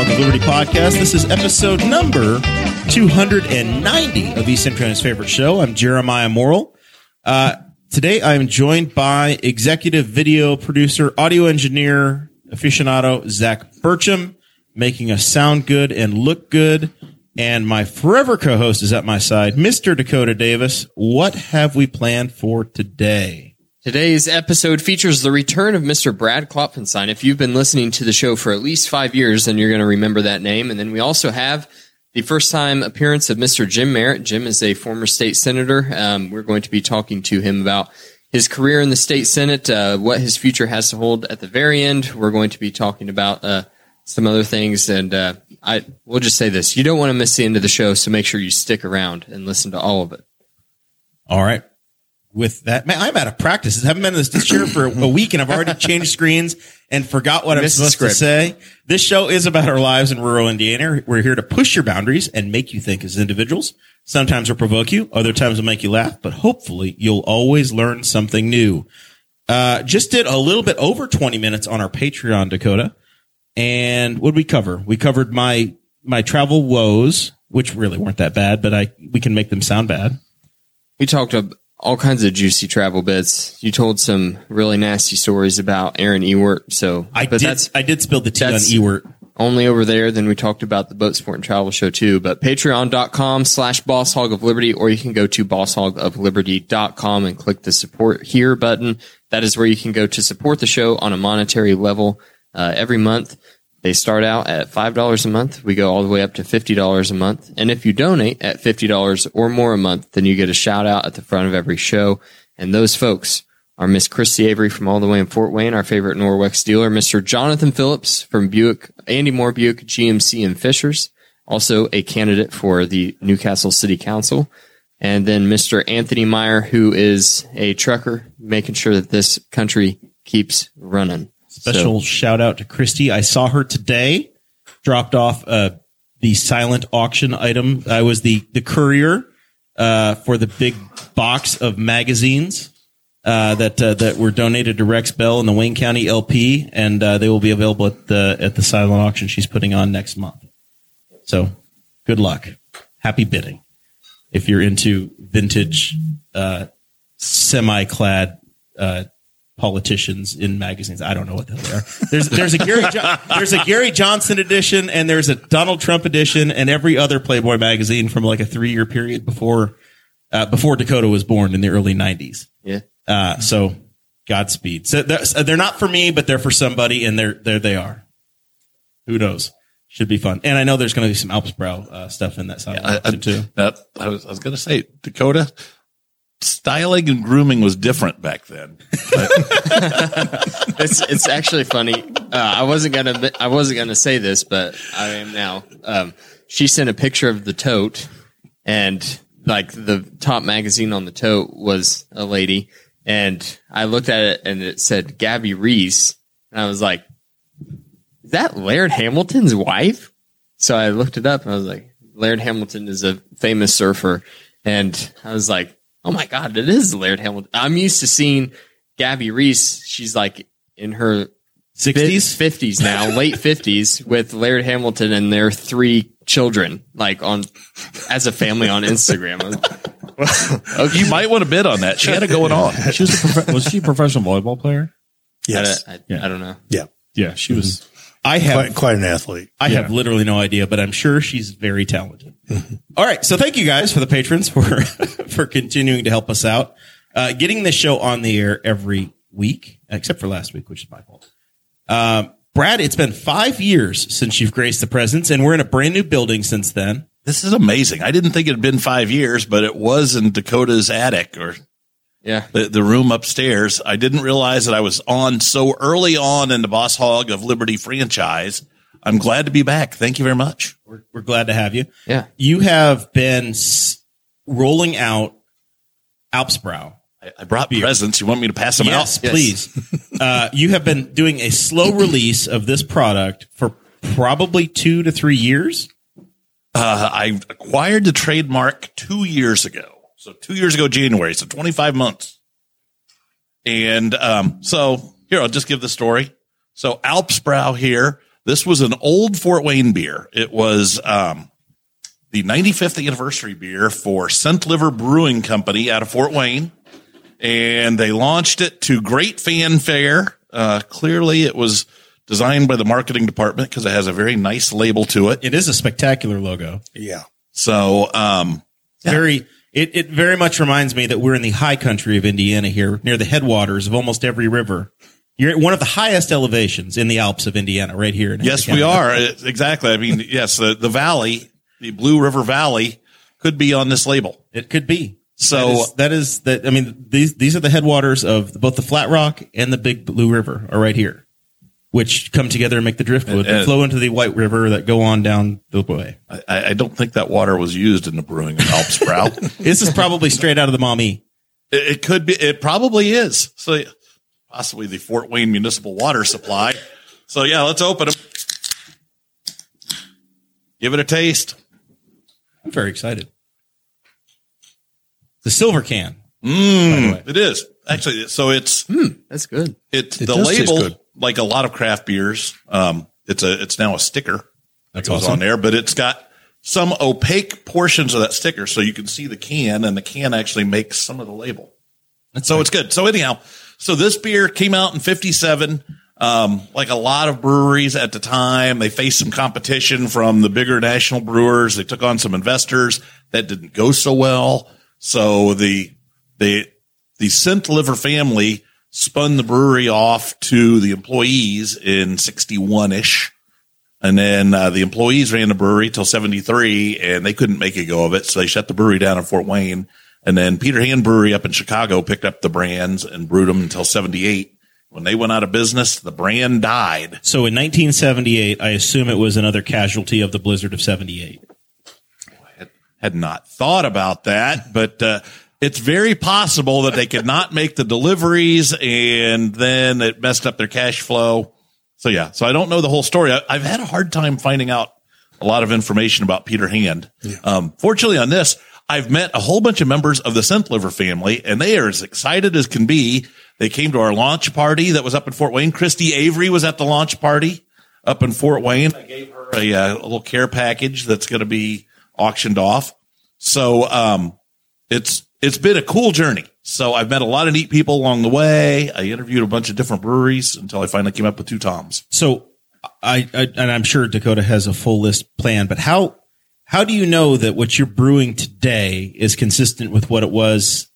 Hog of Liberty podcast. This is episode number 290 of East Central's favorite show. I'm Jeremiah Morrell. Uh, today I am joined by executive video producer, audio engineer, aficionado Zach Burcham, making us sound good and look good. And my forever co-host is at my side, Mr. Dakota Davis. What have we planned for today? Today's episode features the return of Mr. Brad Klopfenstein. If you've been listening to the show for at least five years, then you're going to remember that name. And then we also have the first time appearance of Mr. Jim Merritt. Jim is a former state senator. Um, we're going to be talking to him about his career in the state senate, uh, what his future has to hold at the very end. We're going to be talking about uh, some other things, and uh, I will just say this: you don't want to miss the end of the show, so make sure you stick around and listen to all of it. All right. With that, man, I'm out of practice. I haven't been in this chair for a week and I've already changed screens and forgot what I'm supposed to say. This show is about our lives in rural Indiana. We're here to push your boundaries and make you think as individuals. Sometimes we'll provoke you. Other times we'll make you laugh, but hopefully you'll always learn something new. Uh, just did a little bit over 20 minutes on our Patreon, Dakota. And what did we cover? We covered my, my travel woes, which really weren't that bad, but I, we can make them sound bad. We talked all kinds of juicy travel bits. You told some really nasty stories about Aaron Ewert. So, I but did. I did spill the tea on Ewert. only over there. Then we talked about the boat sport and travel show too. But patreon.com slash boss hog of liberty, or you can go to boss hog of bosshogofliberty.com and click the support here button. That is where you can go to support the show on a monetary level uh, every month. They start out at $5 a month. We go all the way up to $50 a month. And if you donate at $50 or more a month, then you get a shout out at the front of every show. And those folks are Miss Christy Avery from all the way in Fort Wayne, our favorite Norwex dealer, Mr. Jonathan Phillips from Buick, Andy Moore Buick, GMC and Fishers, also a candidate for the Newcastle City Council. And then Mr. Anthony Meyer, who is a trucker, making sure that this country keeps running. Special shout out to Christy. I saw her today. Dropped off uh, the silent auction item. I was the the courier uh, for the big box of magazines uh, that uh, that were donated to Rex Bell and the Wayne County LP, and uh, they will be available at the at the silent auction she's putting on next month. So, good luck. Happy bidding. If you're into vintage, uh, semi-clad uh, politicians in magazines. I don't know what the hell they are. There's there's a Gary jo- there's a Gary Johnson edition and there's a Donald Trump edition and every other Playboy magazine from like a three year period before uh, before Dakota was born in the early '90s. Yeah. Uh, so Godspeed. So they're, so they're not for me, but they're for somebody, and they're there they are. Who knows? Should be fun. And I know there's going to be some Alps Brau uh, stuff in that side I, I, too. that, I was, I was going to say, Dakota, styling and grooming was different back then. it's it's actually funny. Uh, I wasn't gonna I wasn't gonna say this, but I am now. Um, she sent a picture of the tote, and like the top magazine on the tote was a lady, and I looked at it and it said Gabby Reece, and I was like, "Is that Laird Hamilton's wife?" So I looked it up and I was like, "Laird Hamilton is a famous surfer," and I was like, "Oh my god, it is Laird Hamilton." I'm used to seeing Gabby Reece. She's like in her 60s? fifties now, late fifties, with Laird Hamilton and their three children, like on as a family on Instagram. Oh, you might want to bid on that. She had it going on. She was a prof- was she a professional volleyball player? Yes. I, I, Yeah. I don't know. yeah. Yeah, she was. Mm-hmm. I have Quite, quite an athlete. I have literally no idea, but I'm sure she's very talented. All right. So thank you guys for the patrons for, for continuing to help us out. Uh, getting this show on the air every week, except for last week, which is my fault. Um, Brad, it's been five years since you've graced the presence and we're in a brand new building since then. this is amazing. I didn't think it had been five years, but it was in Dakota's attic or Yeah. the, the room upstairs. I didn't realize that I was on so early on in the Boss Hog of Liberty franchise. I'm glad to be back. Thank you very much. We're, we're glad to have you. Yeah. You have been s- rolling out Alps Brau. I, I brought presents. You want me to pass them Yes, out? Yes. please. uh, you have been doing a slow release of this product for probably two to three years. Uh, I acquired the trademark two years ago. So two years ago, January. So 25 months. And, um, so here, I'll just give the story. So Alps Brau here. This was an old Fort Wayne beer. It was, um, the 95th anniversary beer for Centlivre Brewing Company out of Fort Wayne. And they launched it to great fanfare. Uh, clearly it was designed by the marketing department because it has a very nice label to it. It is a spectacular logo. Yeah. So, um, Very. It, it very much reminds me that we're in the high country of Indiana here, near the headwaters of almost every river. You're at one of the highest elevations in the Alps of Indiana, right here. In yes, we are uh, exactly. I mean, yes, the, the valley, the Blue River Valley could be on this label. It could be. So- that is, that is that. I mean, these these are the headwaters of both the Flat Rock and the Big Blue River are right here, which come together and make the driftwood that And- flow into the White River that go on down the way. I, I don't think that water was used in the brewing of Alps Brau. This is probably straight out of the Maumee. it, it could be, it probably is. So possibly the Fort Wayne municipal water supply. So yeah, let's open them. Give it a taste. I'm very excited. The silver can. Mm, it is actually. So it's, That's good. it's the label, good. Like a lot of craft beers. Um, it's a, it's now a sticker that goes on there, but it's got some opaque portions of that sticker. So you can see the can and the can actually makes some of the label. And so it's good. So anyhow, so this beer came out in 57. Um, like a lot of breweries at the time, they faced some competition from the bigger national brewers. They took on some investors that didn't go so well. So the, the, the Centlivre family spun the brewery off to the employees in 61 ish. And then uh, the employees ran the brewery till 73 and they couldn't make a go of it. So they shut the brewery down in Fort Wayne. And then Peter Hand Brewery up in Chicago picked up the brands and brewed them until 78. When they went out of business, the brand died. So in 1978, I assume it was another casualty of the blizzard of 78. Had not thought about that, but uh, it's very possible that they could not make the deliveries and then it messed up their cash flow. So yeah, so I don't know the whole story. I, I've had a hard time finding out a lot of information about Peter Hand. Um, fortunately on this, I've met a whole bunch of members of the Centlivre family and they are as excited as can be. They came to our launch party that was up in Fort Wayne. Christy Avery was at the launch party up in Fort Wayne. I gave her a, uh, a little care package that's going to be auctioned off. So, um, it's, it's been a cool journey. So I've met a lot of neat people along the way. I interviewed a bunch of different breweries until I finally came up with two Toms. So I, I and I'm sure Dakota has a full list planned, but how how do you know that what you're brewing today is consistent with what it was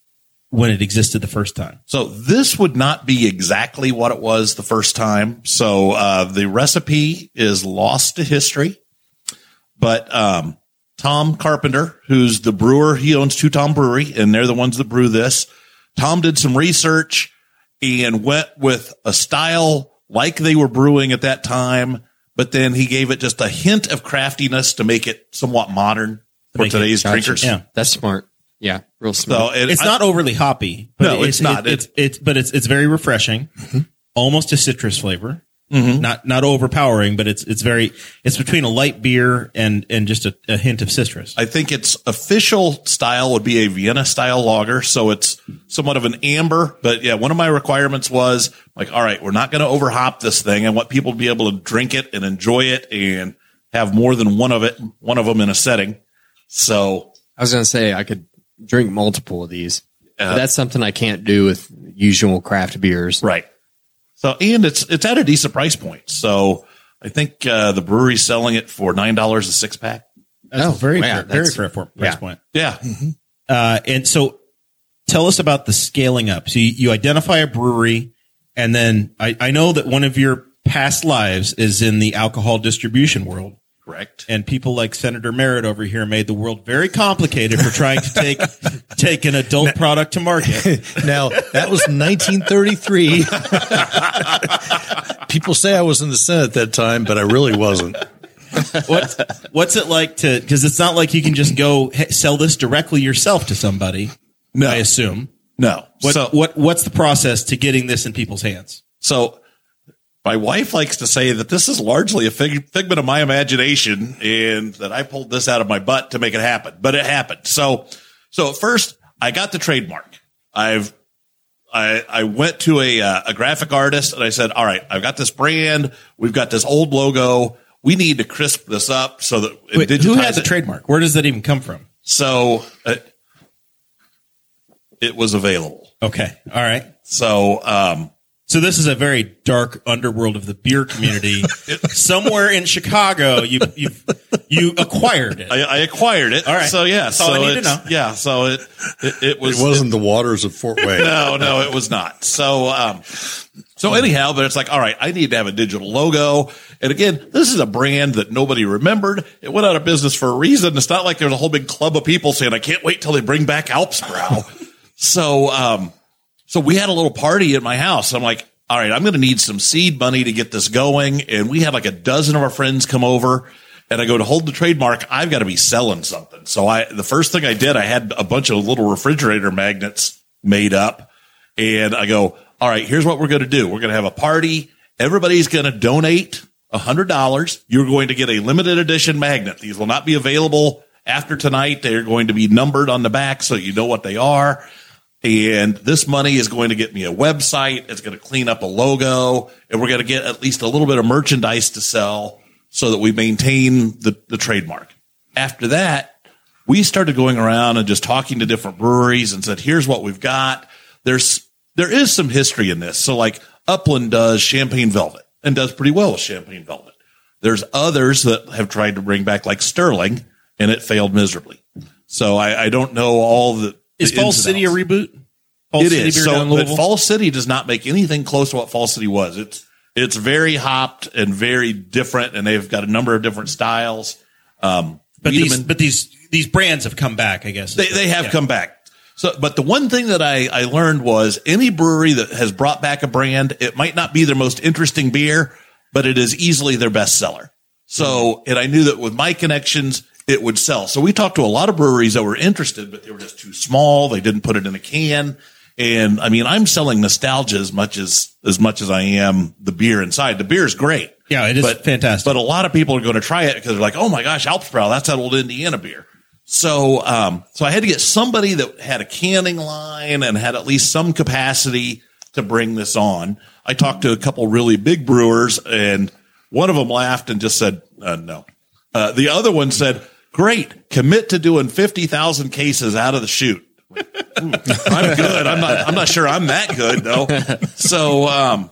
when it existed the first time? So this would not be exactly what it was the first time. So uh, the recipe is lost to history, but um, Tom Carpenter, who's the brewer, he owns Two Tom Brewery, and they're the ones that brew this. Tom did some research and went with a style like they were brewing at that time, but then he gave it just a hint of craftiness to make it somewhat modern for make it- today's drinkers. Yeah. That's smart. Yeah. Real smart. So it, It's I- not overly hoppy. But No, it's not. It's, it's but it's it's very refreshing, mm-hmm. almost a citrus flavor. Mm-hmm. Not not overpowering, but it's it's very it's between a light beer and and just a, a hint of citrus. I think its official style would be a Vienna style lager. So it's somewhat of an amber. But yeah, one of my requirements was like, all right, we're not going to overhop this thing. I want people to be able to drink it and enjoy it and have more than one of it, one of them in a setting. So I was going to say I could drink multiple of these. Uh, that's something I can't do with usual craft beers. Right. So, and it's, it's at a decent price point. So I think, uh, the brewery's selling it for $9 a six pack. That's Oh, a very wow, fair, very fair for- price yeah. point. Yeah. Uh, and so tell us about the scaling up. So you, you identify a brewery and then I, I know that one of your past lives is in the alcohol distribution world. Correct. and people like Senator Merritt over here made the world very complicated for trying to take take an adult product to market. Now that was 1933. People say I was in the Senate at that time, but I really wasn't. What what's it like to? Because it's not like you can just go sell this directly yourself to somebody. No. I assume. No. What so, what what's the process to getting this in people's hands? So my wife likes to say that this is largely a fig- figment of my imagination and that I pulled this out of my butt to make it happen, but it happened. So, so at first I got the trademark. I've, I, I went to a, uh, a graphic artist and I said, all right, I've got this brand. We've got this old logo. We need to crisp this up so that and Wait, who digitize has the it. trademark? Where does that even come from? So uh, it was available. Okay, all right. So, um, So this is a very dark underworld of the beer community. Somewhere in Chicago, you you you acquired it. I, I acquired it. All right. So yeah. That's all so I need to it's- know. Yeah. So it, it, it was, It wasn't the waters of Fort Wayne. no, no, it was not. So, um, so anyhow, but it's like, all right, I need to have a digital logo. And again, this is a brand that nobody remembered. It went out of business for a reason. It's not like there's a whole big club of people saying, I can't wait till they bring back Alps Brau. so, um, so we had a little party at my house. I'm like, all right, I'm going to need some seed money to get this going. And we had like a dozen of our friends come over and I go to hold the trademark. I've got to be selling something. So I, the first thing I did, I had a bunch of little refrigerator magnets made up and I go, all right, here's what we're going to do. We're going to have a party. Everybody's going to donate hundred dollars. You're going to get a limited edition magnet. These will not be available after tonight. They're going to be numbered on the back so you know what they are. And this money is going to get me a website. It's going to clean up a logo and we're going to get at least a little bit of merchandise to sell so that we maintain the, the trademark. After that, we started going around and just talking to different breweries and said, here's what we've got. There's, there is some history in this. So like Upland does champagne velvet and does pretty well with champagne velvet. There's others that have tried to bring back like Sterling and it failed miserably. So I, I don't know all the, Is Falls ins City a reboot? Falls It City is. So, but? Falls City does not make anything close to what Falls City was. It's it's very hopped and very different, and they've got a number of different styles. Um, but these but these these brands have come back. I guess they they have Yeah. come back. So, but the one thing that I I learned was any brewery that has brought back a brand, it might not be their most interesting beer, but it is easily their best seller. So, and I knew that with my connections, it would sell. So we talked to a lot of breweries that were interested, but they were just too small. They didn't put it in a can. And I mean, I'm selling nostalgia as much as, as much as I am the beer inside. The beer is great. Yeah, it is but, fantastic. But a lot of people are going to try it because they're like, Oh my gosh, Alps Brau, that's that old Indiana beer. So, um, so I had to get somebody that had a canning line and had at least some capacity to bring this on. I talked to a couple really big brewers and one of them laughed and just said, uh, no. Uh, the other one said, great, commit to doing 50,000 cases out of the chute. I'm good. I'm not, I'm not sure I'm that good though. So, um,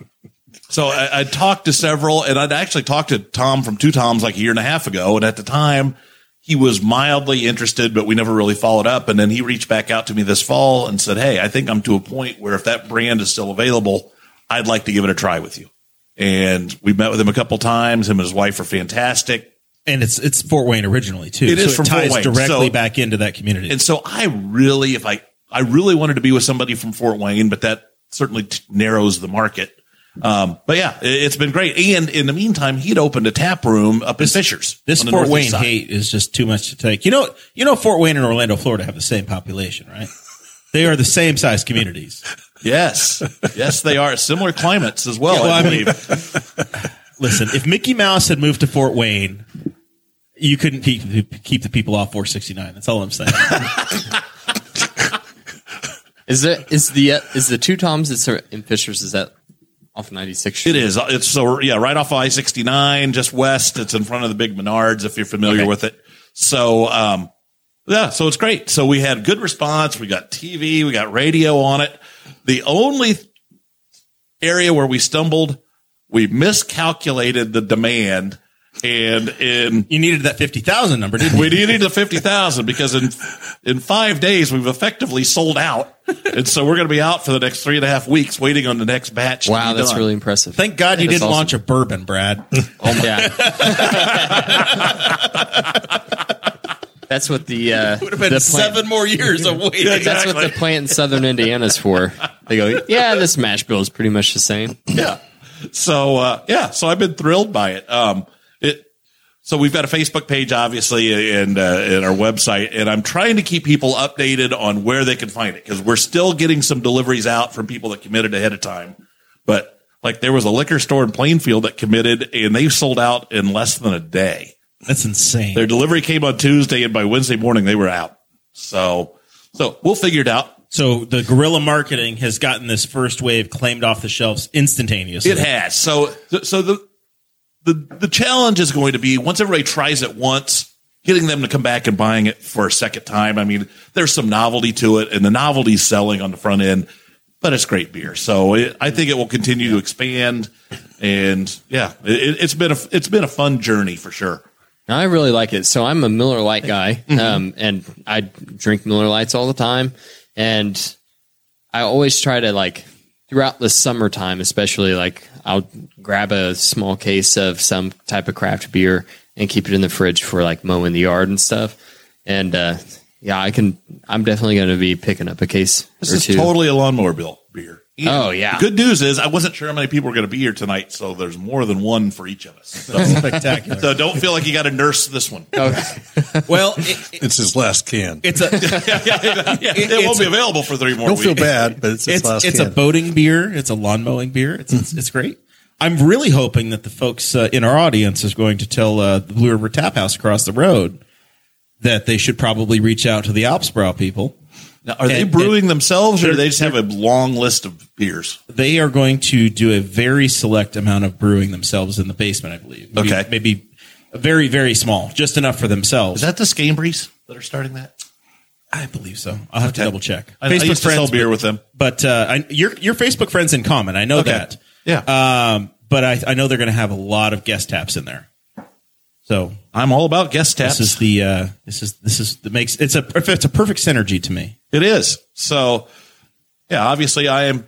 so I, I talked to several and I'd actually talked to Tom from Two Toms like a year and a half ago. And at the time he was mildly interested, but we never really followed up. And then he reached back out to me this fall and said, Hey, I think I'm to a point where if that brand is still available, I'd like to give it a try with you. And we met with him a couple times. Him and his wife are fantastic. And it's it's Fort Wayne originally too. It is so from it ties directly So- back into that community. And so I really, if I, I really wanted to be with somebody from Fort Wayne, but that certainly t- narrows the market. Um, but yeah, it, it's been great. And in the meantime, he'd opened a tap room up in Fishers. this Fort Wayne side. hate is just too much to take. You know, you know, Fort Wayne and Orlando, Florida, have the same population, right? They are the same size communities. Yes. Yes, they are similar climates as well. Yeah, well, I I mean- Listen, if Mickey Mouse had moved to Fort Wayne, you couldn't keep keep the people off 469. That's all I'm saying. Is it is the uh, is the two toms that's in Fishers? Is that off ninety six? It is. It's so yeah, right off I sixty nine, just west. It's in front of the big Menards, if you're familiar Okay. with it. So um, yeah, so it's great. So we had good response. We got TV, we got radio on it. The only area where we stumbled, we miscalculated the demand, And in You needed that fifty thousand number, didn't you? we needed the fifty thousand because in in five days we've effectively sold out, and so we're going to be out for the next three and a half weeks waiting on the next batch. to Wow, be that's done. really impressive. Thank God you didn't awesome. launch a bourbon, Brad. Oh my yeah. That's what the uh, Would have been the seven more years of waiting. That's what the plant in southern Indiana is for. They go, yeah, this mash bill is pretty much the same. yeah. So uh, yeah, so I've been thrilled by it. Um, it. So we've got a Facebook page, obviously, and uh, and our website, and I'm trying to keep people updated on where they can find it because we're still getting some deliveries out from people that committed ahead of time. But like there was a liquor store in Plainfield that committed, and they sold out in less than a day. That's insane. Their delivery came on Tuesday, and by Wednesday morning they were out. So so we'll figure it out. So the guerrilla marketing has gotten this first wave claimed off the shelves instantaneously. It has. So, so the, the, the challenge is going to be once everybody tries it once, getting them to come back and buying it for a second time. I mean, there's some novelty to it and the novelty's selling on the front end, but it's great beer. So it, I think it will continue to expand. And yeah, it, it's been a, it's been a fun journey for sure. I really like it. So I'm a Miller Lite guy, um, and I drink Miller Lights all the time. And I always try to like throughout the summertime, especially like I'll grab a small case of some type of craft beer and keep it in the fridge for like mowing the yard and stuff. And uh, yeah, I can. I'm definitely going to be picking up a case This is two. totally a lawnmower bill beer. And Oh, yeah. Good news is I wasn't sure how many people were going to be here tonight. So there's more than one for each of us. So, spectacular. so don't feel like you got to nurse this one. Okay. well, it, It's his last can. it's a it won't be available for three more Don't weeks. feel bad, but it's his it's last it's a boating beer. It's a lawn mowing beer. It's it's, it's great. I'm really hoping that the folks uh, in our audience is going to tell uh, the Blue River Tap House across the road that they should probably reach out to the Alps Brau people. Now, are they And- brewing themselves, or do they just have a long list of beers? They are going to do a very select amount of brewing themselves in the basement, I believe. Maybe, Okay. maybe very very small, just enough for themselves. Is that the Scambries that are starting that? I believe so. I'll have to double check. I, I used to sell beer with them. but uh, I, your your Facebook friends in common. I know Okay. that. Yeah. Um, but I, I know they're going to have a lot of guest taps in there. So I'm all about guest taps. this is the uh, this is this is it makes it's a it's a perfect synergy to me. It is. So, yeah, obviously I am,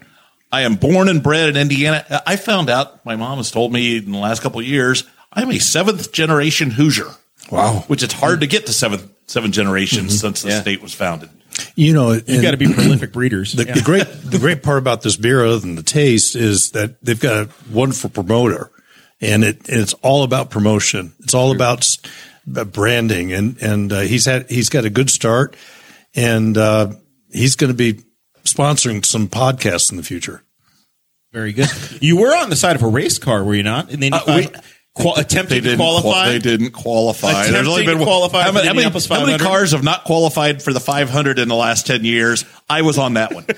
I am born and bred in Indiana. I found out, my mom has told me in the last couple of years, I'm a seventh generation Hoosier. Wow. Which it's hard to get to seventh, seven generations since the Yeah. state was founded. You know, You've got to be prolific breeders. The, the great the great part about this beer, other than the taste, is that they've got a wonderful promoter, and it it's all about promotion. It's all about branding, and and uh, he's had he's got a good start, and uh, he's going to be sponsoring some podcasts in the future. Very good. You were on the side of a race car, were you not? In the Uh, we- qual- attempting to qual- qualify. they didn't qualify. Attempting to qualify how, many, how, many, how many cars have not qualified for the 500 in the last 10 years? I was on that one.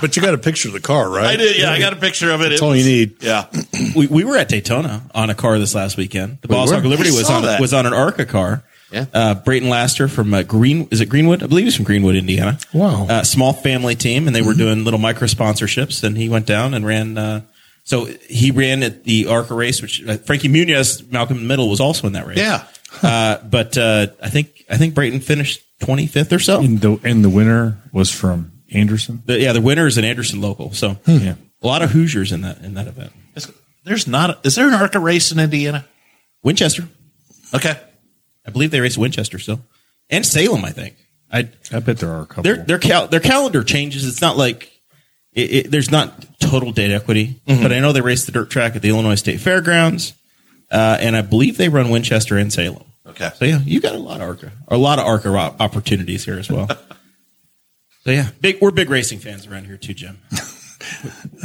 But you got a picture of the car, right? I did. Yeah, I got a picture of it. That's It all you need. Yeah. We, we were at Daytona on a car this last weekend. The Boss? Hog Liberty was on that. was on an ARCA car. Yeah. Uh, Brayton Laster from uh, Green is it Greenwood? I believe he's from Greenwood, Indiana. Wow. Uh, small family team, and they were doing little micro sponsorships. And he went down and ran. So he ran at the ARCA race, which uh, Frankie Muniz, Malcolm in the Middle, was also in that race. Yeah. uh, but uh, I think I think Brayton finished twenty fifth or so. And the and the winner was from Anderson. The- yeah, the winner is an Anderson local. So Yeah. a lot of Hoosiers in that in that event. There's not, is there an ARCA race in Indiana? Winchester, Okay. I believe they race Winchester still, and Salem. I think. I I bet there are a couple. their their cal- their calendar changes. It's not like it, it, there's not total date equity, but I know they race the dirt track at the Illinois State Fairgrounds, uh, and I believe they run Winchester and Salem. Okay. So yeah, you got a lot of ARCA, a lot of ARCA op- opportunities here as well. so yeah, big we're big racing fans around here too, Jim.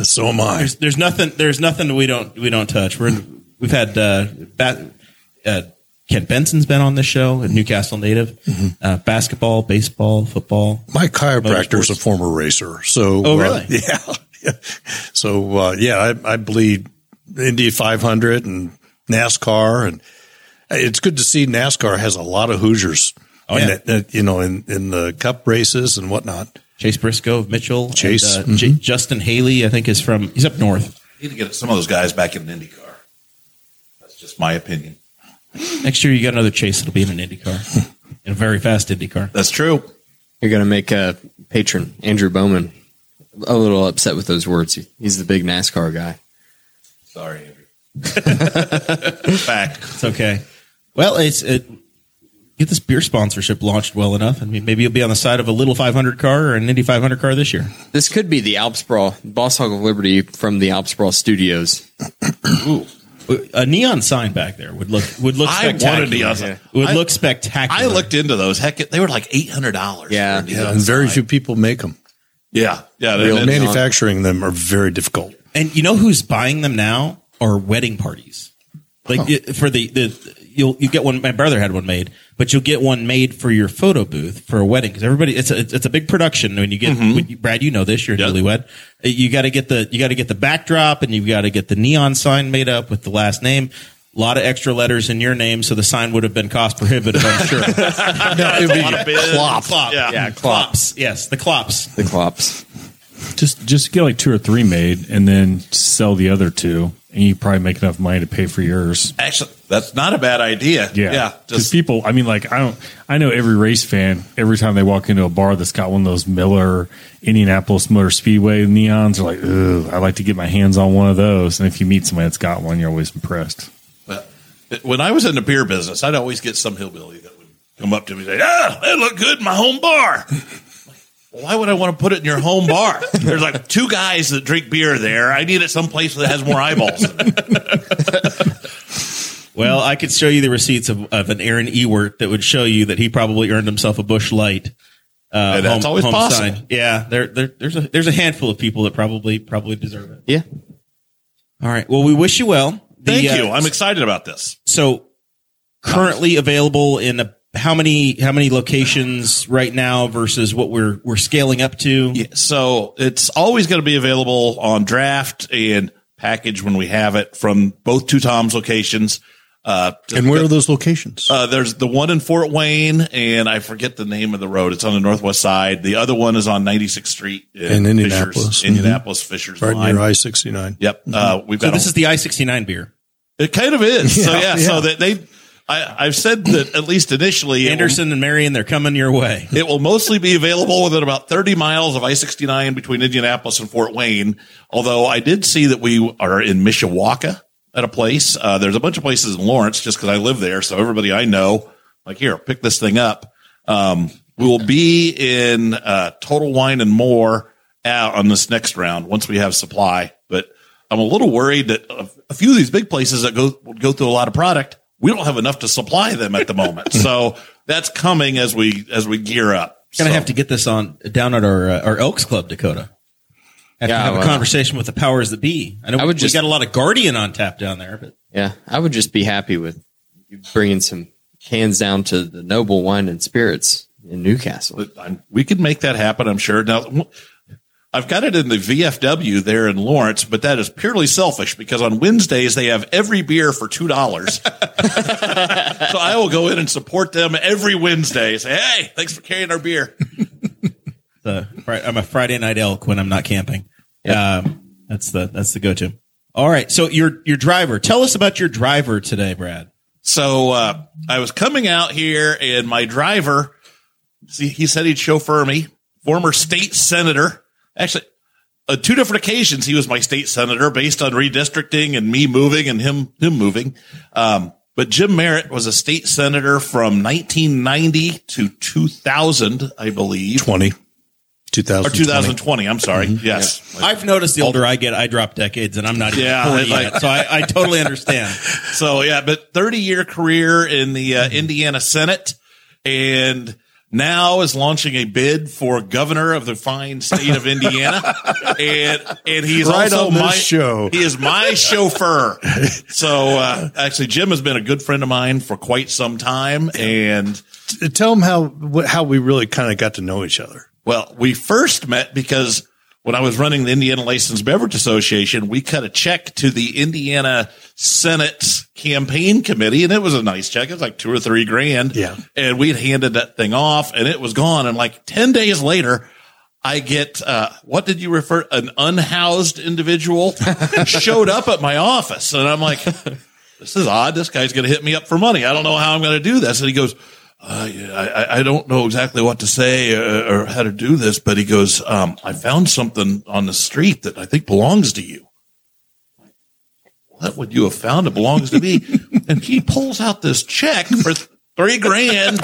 So am I. There's there's nothing there's nothing that we don't we don't touch. We're in, we've had uh, ba- uh, Kent Benson's been on this show, a Newcastle native. Uh, basketball, baseball, football. My chiropractor's a former racer. So, Oh, uh, really? yeah, yeah. So, uh, yeah, I, I bleed Indy 500 and NASCAR, and it's good to see NASCAR has a lot of Hoosiers. Oh, yeah. that- that, you know, in, in the Cup races and whatnot. Chase Briscoe of Mitchell. Chase, and, uh, J- Justin Haley, I think, is from he's up north. Need to get some of those guys back in an IndyCar. That's just my opinion. Next year, you got another chase. It'll be in an Indy car, in a very fast Indy car. That's true. You're going to make a patron, Andrew Bowman, a little upset with those words. He- He's the big NASCAR guy. Sorry, Andrew. Fact. It's okay. Well, it's it, get this beer sponsorship launched well enough. I mean, maybe you'll be on the side of a little 500 car or an Indy 500 car this year. This could be the Alps Brau, Boss Hog of Liberty from the Alps Brau Studios. A neon sign back there would look would look I spectacular. wanted neon sign. It would I- look spectacular. I looked into those. Heck, they were like eight hundred dollars. Yeah. Yeah, and very few people make them. Yeah, yeah. Real and- and- Manufacturing them are very difficult. And you know who's buying them now? Are wedding parties. Like oh. it, for the, the you'll you get one. My brother had one made, but you'll get one made for your photo booth for a wedding because everybody it's a it's a big production when you get when you, Brad. You know this. You're Yeah. newlywed. Uh, You got to get the you got to get the backdrop and you've got to get the neon sign made up with the last name. A lot of extra letters in your name, so the sign would have been cost prohibitive. I'm sure. No, it'd be lot of bids. clop. Clop. Yeah. Yeah, clop. Clops. Yes, the clops. The Clops. Just just get like two or three made, and then sell the other two, and you probably make enough money to pay for yours. Actually, that's not a bad idea. Yeah, yeah. Just people, I mean, like I don't, I know every race fan. Every time they walk into a bar that's got one of those Miller Indianapolis Motor Speedway neons, they're like, "Ugh, I'd like to get my hands on one of those." And if you meet somebody that's got one, you're always impressed. Well, when I was in the beer business, I'd always get some hillbilly that would come up to me and say, "Ah, they look good in my home bar." Well, Why would I want to put it in your home bar? There's like two guys that drink beer there. I need it someplace that has more eyeballs. Well, I could show you the receipts of, of an Aaron Ewert that would show you that he probably earned himself a Busch Light. Uh, And that's always possible. sign. Yeah, there, there, there's a there's a handful of people that probably probably deserve it. Yeah. All right. Well, we wish you well. The, Thank uh, you. I'm excited about this. so currently available in a, how many how many locations right now versus what we're we're scaling up to? Yeah, so it's always going to be available on draft and package when we have it from both two Tom's locations. Uh, And where are those locations? Uh, there's the one in Fort Wayne, and I forget the name of the road. It's on the northwest side. The other one is on 96th Street In Indianapolis. Fishers, Mhm. Indianapolis Fishers right line. near I sixty nine. Yep. Uh, we've So got. this a- is the I sixty nine beer. it kind of is. so Yeah, yeah. yeah. So that they, I, I've said that at least initially, it will- Anderson and Marion, they're coming your way. it will mostly be available within about 30 miles of I-69 between Indianapolis and Fort Wayne. Although I did see that we are in Mishawaka at a place. Uh, there's a bunch of places in Lawrence just because I live there. So everybody I know, like here, pick this thing up. Um, we will be in uh, Total Wine and More out on this next round once we have supply. But I'm a little worried that a, a few of these big places that go go through a lot of product, we don't have enough to supply them at the moment. so that's coming as we as we gear up. Gonna So- have to get this on down at our uh, our Elks Club, Dakota. Have Yeah, to have a conversation with the powers that be. I know I would we just- got a lot of Guardian on tap down there, but Yeah. I would just be happy with bringing some cans down to the Noble Wine and Spirits in Newcastle. We could make that happen. I'm sure. Now, I've got it in the VFW there in Lawrence, but that is purely selfish because on Wednesdays they have every beer for two dollars. so I will go in and support them every Wednesday. Say, hey, thanks for carrying our beer. the I'm a Friday night elk when I'm not camping. Um, that's the that's the go to. All right, so your your driver. Tell us about your driver today, Brad. So uh, I was coming out here, and my driver, see, he said he'd chauffeur me. Former state senator, actually, on two different occasions, he was my state senator based on redistricting and me moving and him him moving. Um, but Jim Merritt was a state senator from 1990 to 2000, I believe, 20, 2000, or 2020. I'm sorry. Yes. I've noticed the older I get, I drop decades, and I'm not even Yeah, 40 like- yet, so I, I totally understand. So yeah, but 30 year career in the uh, Indiana Senate and now is launching a bid for governor of the fine state of Indiana. and, and he's Right also on my show. He is my chauffeur. So, uh, actually Jim has been a good friend of mine for quite some time. And Tell them how how we really kind of got to know each other. well, we first met because when I was running the Indiana Licensed Beverage Association, we cut a check to the Indiana Senate campaign committee, and it was a nice check. It was like two or three grand. Yeah. And we'd handed that thing off, and it was gone. And like 10 days later, I get, uh, what did you refer? An unhoused individual showed up at my office. And I'm like, this is odd. This guy's going to hit me up for money. I don't know how I'm going to do this. And he goes, uh, I, I don't know exactly what to say or, or how to do this, but he goes, um, I found something on the street that I think belongs to you. What would you have found that belongs to me? and he pulls out this check for three grand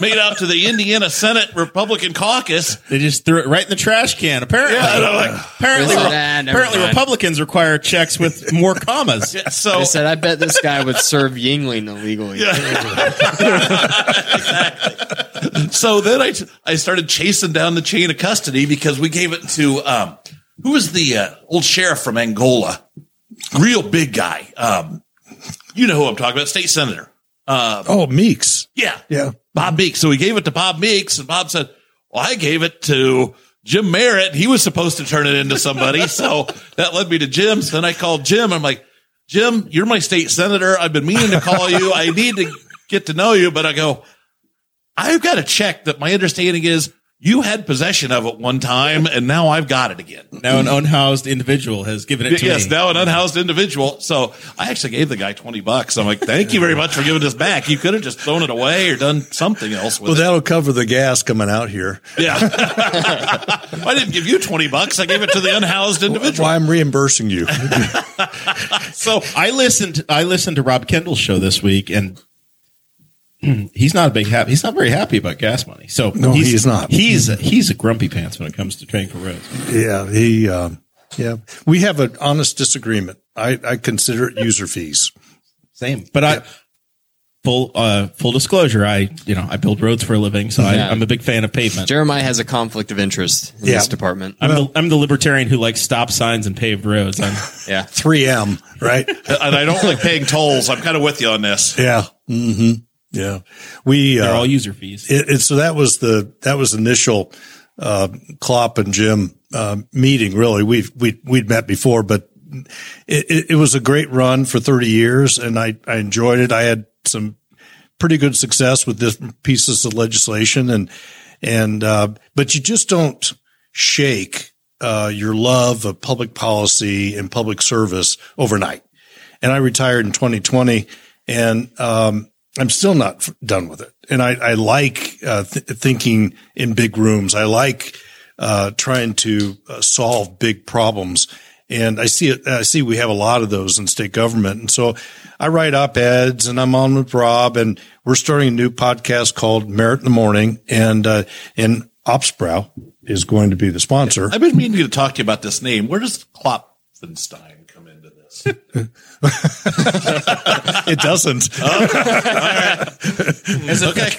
made out to the Indiana Senate Republican caucus. They just threw it right in the trash can. Apparently, Yeah, I know, like, apparently, They said, "Ah, never apparently mind." Republicans require checks with more commas. So I said, I bet this guy would serve Yuengling illegally. so then I, I started chasing down the chain of custody because we gave it to, um, who was the uh, old sheriff from Angola? Real big guy. Um, you know who I'm talking about, state senator. Um, oh, Meeks. Yeah. Yeah. Bob Meeks. So we gave it to Bob Meeks and Bob said, well, I gave it to Jim Merritt. He was supposed to turn it into somebody. so that led me to Jim. So then I called Jim. I'm like, Jim, you're my state senator. I've been meaning to call you. I need to get to know you, but I go, I've got to check that my understanding is you had possession of it one time and now I've got it again. Now an unhoused individual has given it to Yes, me. now an unhoused individual. So I actually gave the guy 20 bucks. I'm like, thank you very much for giving this back. You could have just thrown it away or done something else with Well, it. that'll cover the gas coming out here. Yeah. I didn't give you 20 bucks. I gave it to the unhoused That's individual. why I'm reimbursing you. So I listened. I listened to Rob Kendall's show this week, and he's not a big happy. He's not very happy about gas money. So No, he's, he is not. He's a, he's a grumpy pants when it comes to training for roads. yeah. He, um, yeah. We have an honest disagreement. I, I consider it user fees. Same, but I full uh, full disclosure. I you know I build roads for a living, so Yeah. I, I'm a big fan of pavement. Jeremiah has a conflict of interest in Yeah. this department. I'm the I'm the libertarian who likes stop signs and paved roads. I'm, yeah. 3M, right? and I don't like paying tolls. I'm kind of with you on this. yeah. hmm Yeah. We, they're uh, all user fees. it, it, so that was the, that was initial, uh, Klopp and Jim, uh, meeting. Really, we've, we, we'd met before, but it, it, it was a great run for 30 years and I, I enjoyed it. I had some pretty good success with different pieces of legislation and, and, uh, but you just don't shake, uh, your love of public policy and public service overnight. And I retired in 2020 and, um, I'm still not done with it. And I, I like, uh, th- thinking in big rooms. I like, uh, trying to uh, solve big problems. And I see it, I see we have a lot of those in state government. And so I write op eds and I'm on with Rob and we're starting a new podcast called Merritt in the Morning and, uh, and Alps Brau is going to be the sponsor. I've been meaning to talk to you about this name. Where does Klopfenstein come into this? It doesn't. okay,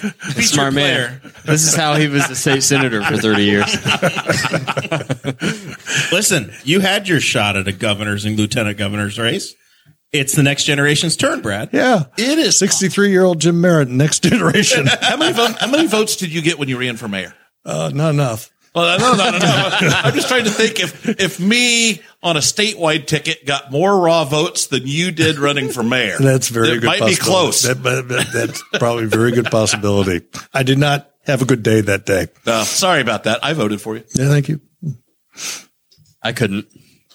Smart man. This is how he was a state senator for 30 years. Listen, you had your shot at a governor's and lieutenant governor's race. It's the next generation's turn, Brad. Yeah. It is. 63 year old Jim Merritt, next generation. How many, vote, how many votes did you get when you ran for mayor? Uh, not enough. Well, no, no, no, no. I'm just trying to think if if me on a statewide ticket got more raw votes than you did running for mayor. That's very it good. Might be possibility. close. That- but- but that's probably a very good possibility. I did not have a good day that day. Uh, sorry about that. I voted for you. Yeah, thank you. I couldn't.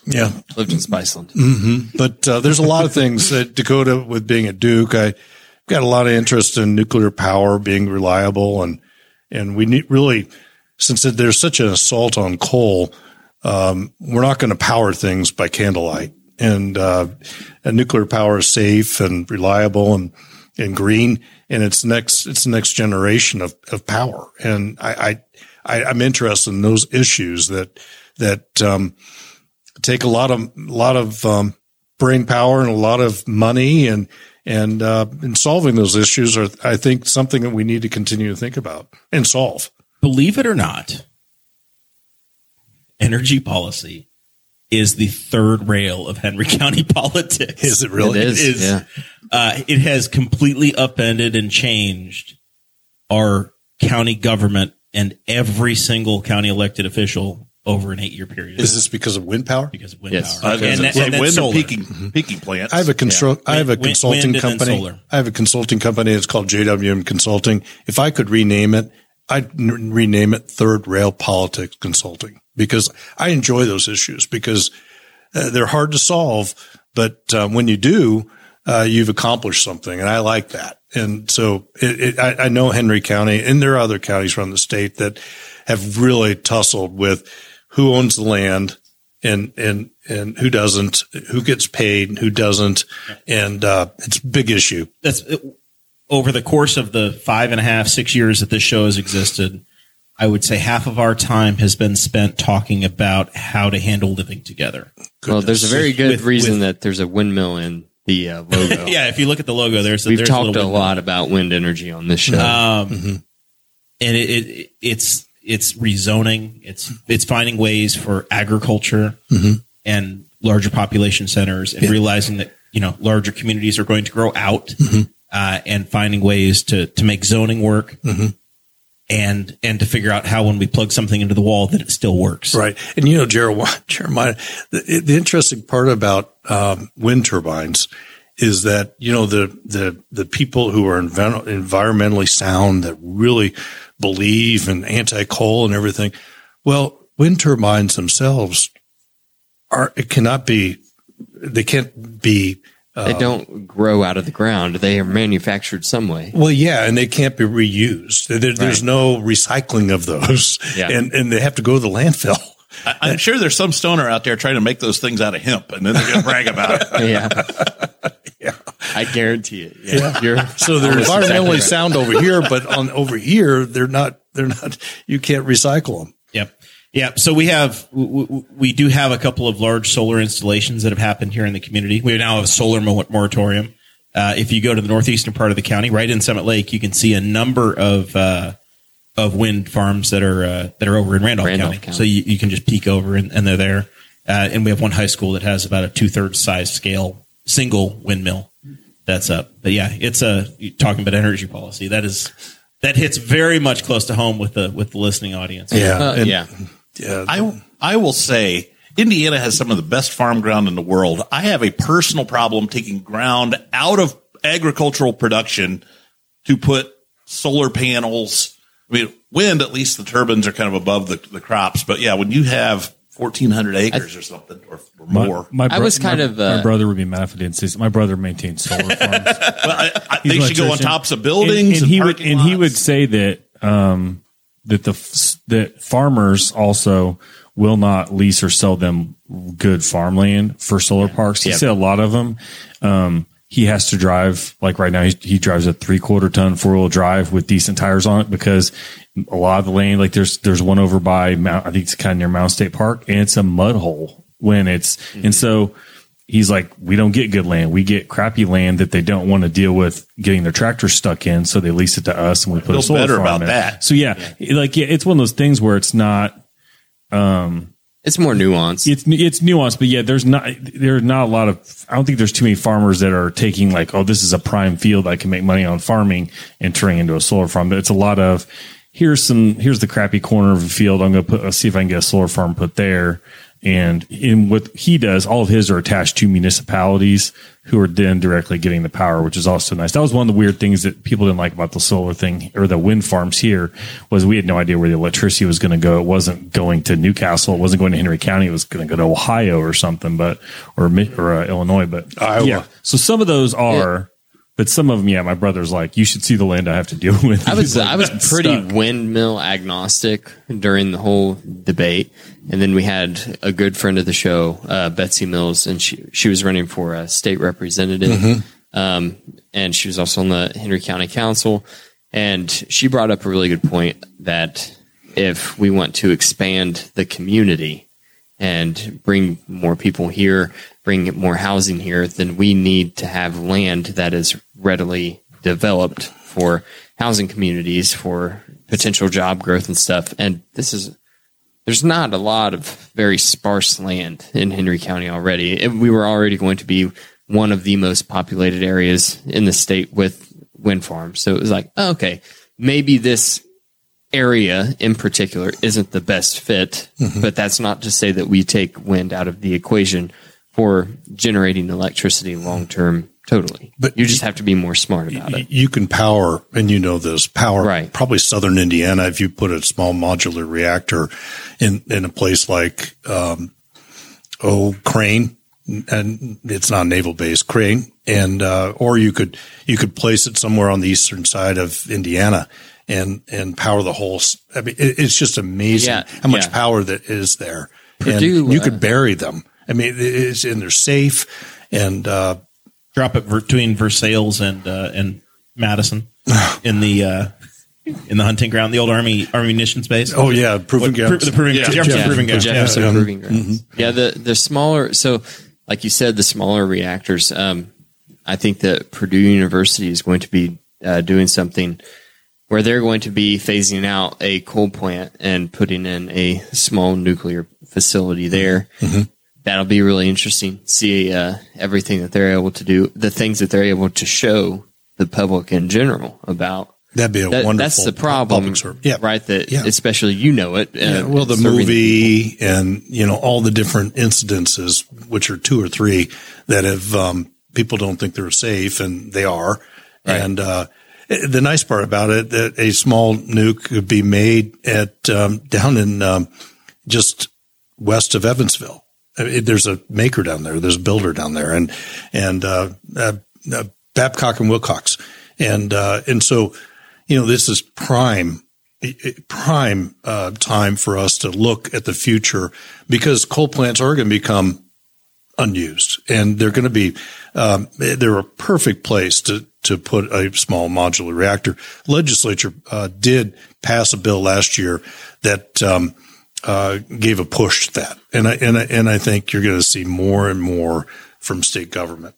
Yeah, Lived in Spiceland. but uh, there's a lot of things that Dakota, with being at Duke, I got a lot of interest in nuclear power being reliable, and and we need really since there's such an assault on coal, um, we're not going to power things by candlelight, and, uh, and nuclear power is safe and reliable and and green, and it's next it's the next generation of of power, and I I, I I'm interested in those issues that that um, take a lot of lot of um, brain power and a lot of money and and uh, in solving those issues are I think something that we need to continue to think about and solve. Believe it or not, energy policy is the third rail of Henry County politics. Is it really? It is. It is. Yeah. Uh, it has completely upended and changed our county government and every single county elected official over an eight year period. Is this because of wind power? because of wind Yes. power? I was gonna And that- and wind solar. peaking, peaking plants. I have a consult. I have a Wind- wind consulting company. I have a consulting company. It's called JWM Consulting. If I could rename it, I'd n- rename it Third Rail Politics Consulting because I enjoy those issues because uh, they're hard to solve. But uh, when you do, uh, you've accomplished something. And I like that. And so it, it, I, I know Henry County and there are other counties around the state that have really tussled with who owns the land and, and, and who doesn't, who gets paid, and who doesn't. And, uh, it's a big issue. That's over the course of the five and a half, six years that this show has existed. I would say half of our time has been spent talking about how to handle living together. Well, there's a very good With- reason with- that there's a windmill in the uh, logo. Yeah, if you look at the logo, there's We've there's talked little a lot about wind energy on this show. Um, and it, it it's it's rezoning. It's it's finding ways for agriculture and larger population centers, and realizing that you know larger communities are going to grow out, uh, and finding ways to to make zoning work, and and to figure out how when we plug something into the wall that it still works. Right. And you know, Jeremiah, Jeremiah the, the interesting part about um, wind turbines is that, you know, the, the, the people who are env- environmentally sound that really believe in anti-coal and everything. Well, wind turbines themselves are, it cannot be, they can't be they um, don't grow out of the ground. They are manufactured some way. Well, yeah, and they can't be reused. There, there's no recycling of those, Yeah. and and they have to go to the landfill. I- I'm sure there's some stoner out there trying to make those things out of hemp, and then they're going to brag about it. Yeah. yeah. I guarantee it. Yeah. You're, So they're Almost exactly environmentally right. sound over here, but on over here they're not. They're not. You can't recycle them. Yep. Yeah. So we have, we, we- we do have a couple of large solar installations that have happened here in the community. We now have a solar moratorium. Uh, if you go to the northeastern part of the county, right in Summit Lake, you can see a number of, uh, of wind farms that are, uh, that are over in Randolph, Randolph County. County. So you, you can just peek over and, and they're there. Uh, and we have one high school that has about a two thirds size scale single windmill that's up. But yeah, it's a, you're talking about energy policy. That is, that hits very much close to home with the, with the listening audience. Yeah, uh, and- yeah. Yeah. I I will say Indiana has some of the best farm ground in the world. I have a personal problem taking ground out of agricultural production to put solar panels. I mean, wind at least the turbines are kind of above the, the crops, but yeah, when you have fourteen hundred acres or something or, or My, more, my I was my- kind of, uh, my brother would be mad if I didn't say. My brother maintains solar farms. well, I, I, He's they should go on tops of buildings and, and, he would parking and he would say that um, that the that farmers also will not lease or sell them good farmland for solar parks. He Yeah. said a lot of them. Um, he has to drive like right now. He, he drives a three quarter ton four wheel drive with decent tires on it because a lot of the land, like there's there's one over by Mount, I think it's kind of near Mounds State Park, and it's a mud hole when it's Mm-hmm. and so he's like, we don't get good land. We get crappy land that they don't want to deal with getting their tractor stuck in. So they lease it to us and we put a solar better farm about in. that. So yeah, like, yeah, it's one of those things where it's not, um, It's more nuanced. it's, it's nuanced, but yeah, there's not, there's not a lot of, I don't think there's too many farmers that are taking like, oh, this is a prime field. I can make money on farming and turning into a solar farm. But it's a lot of, here's some, here's the crappy corner of a field. I'm going to put, let's see if I can get a solar farm put there. And in what he does, all of his are attached to municipalities who are then directly getting the power, which is also nice. That was one of the weird things that people didn't like about the solar thing or the wind farms here was we had no idea where the electricity was going to go. It wasn't going to Newcastle. It wasn't going to Henry County. It was going to go to Ohio or something, but, or, or uh, Illinois, but Iowa. yeah. So some of those are, but some of them, yeah, my brother's like, you should see the land I have to deal with. I was like, I was pretty stuck." windmill agnostic during the whole debate, and then we had a good friend of the show, uh, Betsy Mills, and she she was running for a state representative, um, and she was also on the Henry County Council, and she brought up a really good point that if we want to expand the community and bring more people here, bring more housing here, then we need to have land that is readily developed for housing communities, for potential job growth and stuff. And this is, there's not a lot of very sparse land in Henry County already. We were already going to be one of the most populated areas in the state with wind farms. So it was like, oh, okay, maybe this area in particular isn't the best fit, mm-hmm. but that's not to say that we take wind out of the equation for generating electricity long term totally. But you just have to be more smart about it. You can power, and you know this, power Right. probably southern Indiana if you put a small modular reactor in, in a place like, um, oh, Crane and it's not naval base crane, and uh, or you could you could place it somewhere on the eastern side of Indiana and and power the whole. I mean, it, it's just amazing Yeah, how much yeah. power that is there. Purdue, and you uh, could bury them. I mean, it's and they're safe, and uh, Drop it between Versailles and uh, and Madison in the uh, in the hunting ground, the old army army munitions base. oh yeah, proving What, grounds. the proving Jefferson Yeah, proving the ground. Jefferson Yeah. Proving Grounds. Yeah, the the smaller. So, like you said, the smaller reactors. Um, I think that Purdue University is going to be uh, doing something where they're going to be phasing out a coal plant and putting in a small nuclear facility there. That'll be really interesting. See uh, everything that they're able to do, the things that they're able to show the public in general about. That'd be a That, wonderful. that's the problem. Yeah, right? That Yeah. especially you know it. uh, Yeah, well, the movie and you know all the different incidences, which are two or three that have um, people don't think they're safe, and they are. And uh, the nice part about it that a small nuke could be made at um, down in um, just west of Evansville. There's a maker down there. There's a builder down there, and and uh, uh, uh, Babcock and Wilcox, and uh, and so you know this is prime prime uh, time for us to look at the future because coal plants are going to become unused and they're going to be um, they're a perfect place to to put a small modular reactor. Legislature uh, did pass a bill last year that um, uh, gave a push to that, and I and I, and I think you're going to see more and more from state government.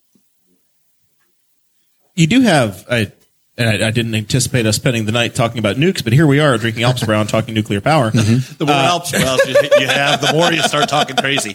You do have I. And I, I didn't anticipate us spending the night talking about nukes, but here we are drinking Alps Brau, talking nuclear power. The more Alps wells you, you have, the more you start talking crazy.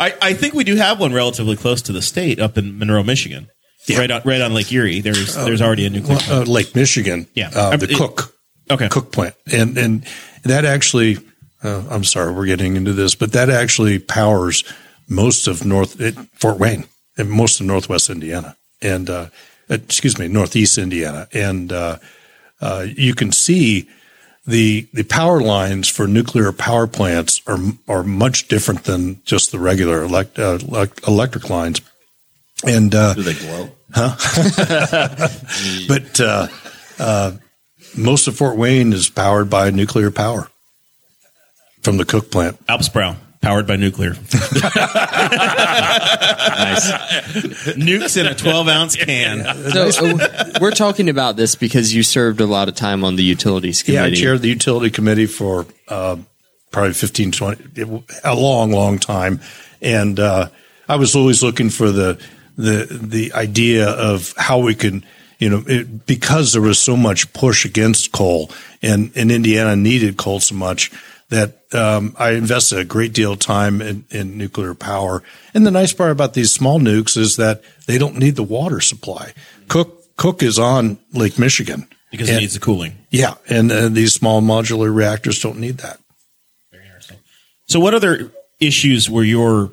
I, I think we do have one relatively close to the state up in Monroe, Michigan, right on right on Lake Erie. There's there's already a nuclear. uh, Lake Michigan, Yeah. uh, the It- Cook, Okay. Cook plant, and and that actually, uh, I'm sorry, we're getting into this, but that actually powers most of North it, Fort Wayne and most of Northwest Indiana, and uh, excuse me, Northeast Indiana, and uh, uh, you can see the the power lines for nuclear power plants are are much different than just the regular elect, uh, elect- electric lines, and uh, Do they glow? Huh? but uh, uh, most of Fort Wayne is powered by nuclear power from the Cook plant. Alps Brau, powered by nuclear. Nice. Nukes in a 12 ounce can. So uh, we're talking about this because you served a lot of time on the utilities committee. Yeah, I chaired the utility committee for uh, probably 15, 20, a long, long time. And uh, I was always looking for the, the, the idea of how we can, you know, it, because there was so much push against coal and, and Indiana needed coal so much that um, I invested a great deal of time in, in nuclear power. And the nice part about these small nukes is that they don't need the water supply. Cook, Cook is on Lake Michigan. Because And- it needs the cooling. yeah, and uh, these small modular reactors don't need that. Very interesting. So, what other issues were your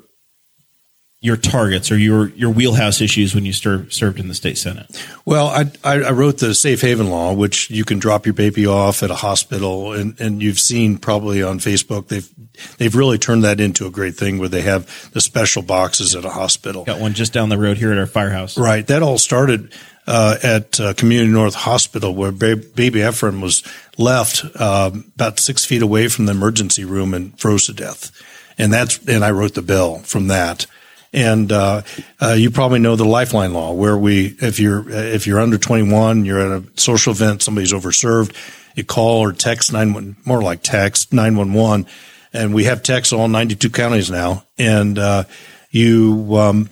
your targets or your your wheelhouse issues when you stir, served in the state senate? Well, I, I wrote the safe haven law, which you can drop your baby off at a hospital, and, and you've seen probably on Facebook they've they've really turned that into a great thing where they have the special boxes at a hospital. Got one just down the road here at our firehouse. Right. That all started uh, at uh, Community North Hospital, where ba- baby Ephraim was left um, about six feet away from the emergency room and froze to death. And that's and I wrote the bill from that. And uh, uh, you probably know the Lifeline law, where we, if you're if you're under 21, you're at a social event, somebody's overserved, you call or text nine more like text nine one one, and we have texts all 92 counties now, and uh, you um,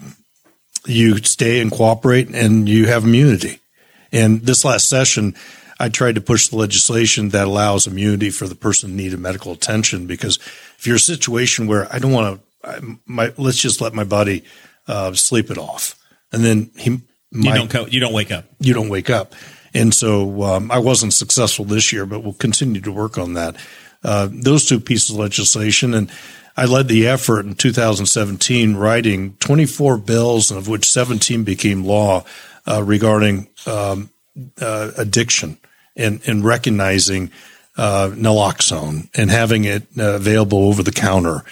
you stay and cooperate and you have immunity. And this last session, I tried to push the legislation that allows immunity for the person in need of medical attention because if you're a situation where I don't want to, my, let's just let my body uh, sleep it off. And then he, You don't co- you don't wake up. you don't wake up. And so um, I wasn't successful this year, but we'll continue to work on that. Uh, those two pieces of legislation, and I led the effort in 2017, writing 24 bills, of which 17 became law uh, regarding um, uh, addiction and, and recognizing uh, naloxone and having it uh, available over the counter.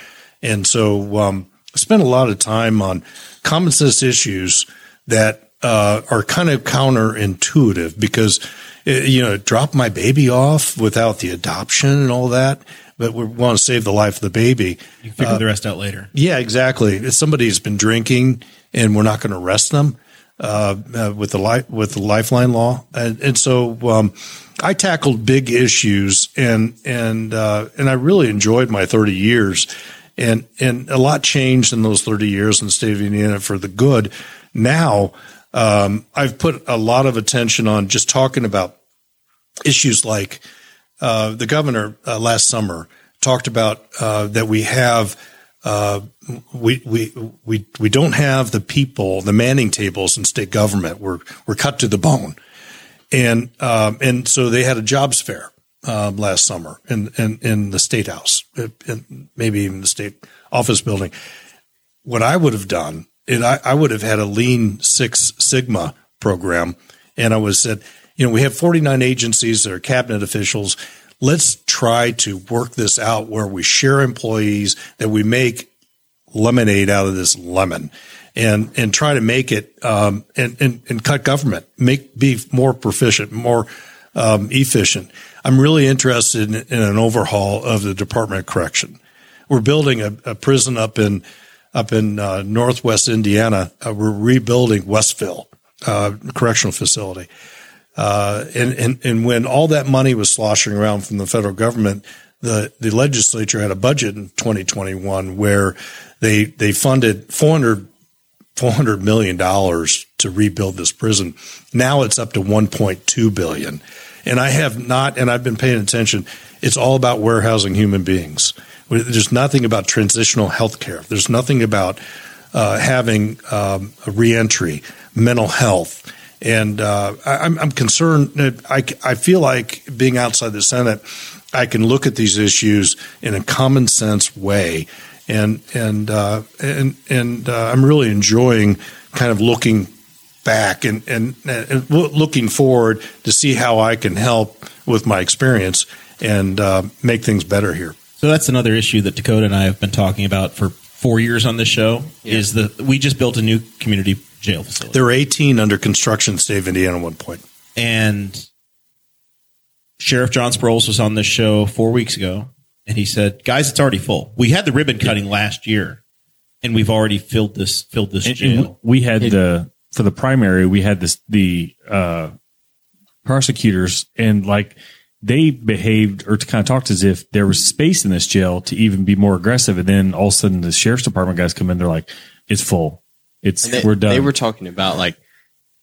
And so um, I spent a lot of time on common sense issues that uh, are kind of counterintuitive because it, you know drop my baby off without the adoption and all that, but we want to save the life of the baby. You can figure the rest out later. Yeah, exactly. If somebody's been drinking and we're not going to arrest them uh, uh, with the life with the lifeline law, and, and so um, I tackled big issues and and uh, and I really enjoyed my thirty years, and and a lot changed in those thirty years in the state of Indiana for the good. Now um, I've put a lot of attention on just talking about issues like uh, the governor uh, last summer talked about uh, that we have uh, we we we we don't have the people the manning tables in state government. We're we're cut to the bone. And um, and so they had a jobs fair um, last summer in, in in the state house in maybe even the state office building. What I would have done is I, I would have had a lean six sigma program and I was said you know we have 49 agencies that are cabinet officials. Let's try to work this out where we share employees that we make lemonade out of this lemon and and try to make it um, and, and and cut government make be more proficient more um, efficient i'm really interested in, in, an overhaul of the department of correction we're building a, a prison up in up in uh, northwest indiana uh, we're rebuilding westville uh, correctional facility uh, and, and, and when all that money was sloshing around from the federal government, the, the legislature had a budget in 2021 where they, they funded 400, 400 million dollars to rebuild this prison. Now it's up to 1.2 billion. And I have not, and I've been paying attention. It's all about warehousing human beings. There's nothing about transitional health care. There's nothing about uh, having um, a reentry, mental health and uh, I, am concerned. I, I feel like being outside the Senate, I can look at these issues in a common sense way, and and uh, and and uh, I'm really enjoying kind of looking back and, and, and looking forward to see how I can help with my experience and uh, make things better here. So that's another issue that Dakota and I have been talking about for four years on this show. Yeah. Is that we just built a new community jail facility. There were 18 under construction in state of Indiana at one point. And Sheriff John Sproles was on this show four weeks ago, and he said, "Guys, it's already full. We had the ribbon cutting last year, and we've already filled this filled this and, jail. And we had the for the primary, we had this the uh, prosecutors, and like." They behaved or to kind of talked as if there was space in this jail to even be more aggressive. And then all of a sudden the sheriff's department guys come in. They're like, it's full. It's they, we're done. They were talking about like,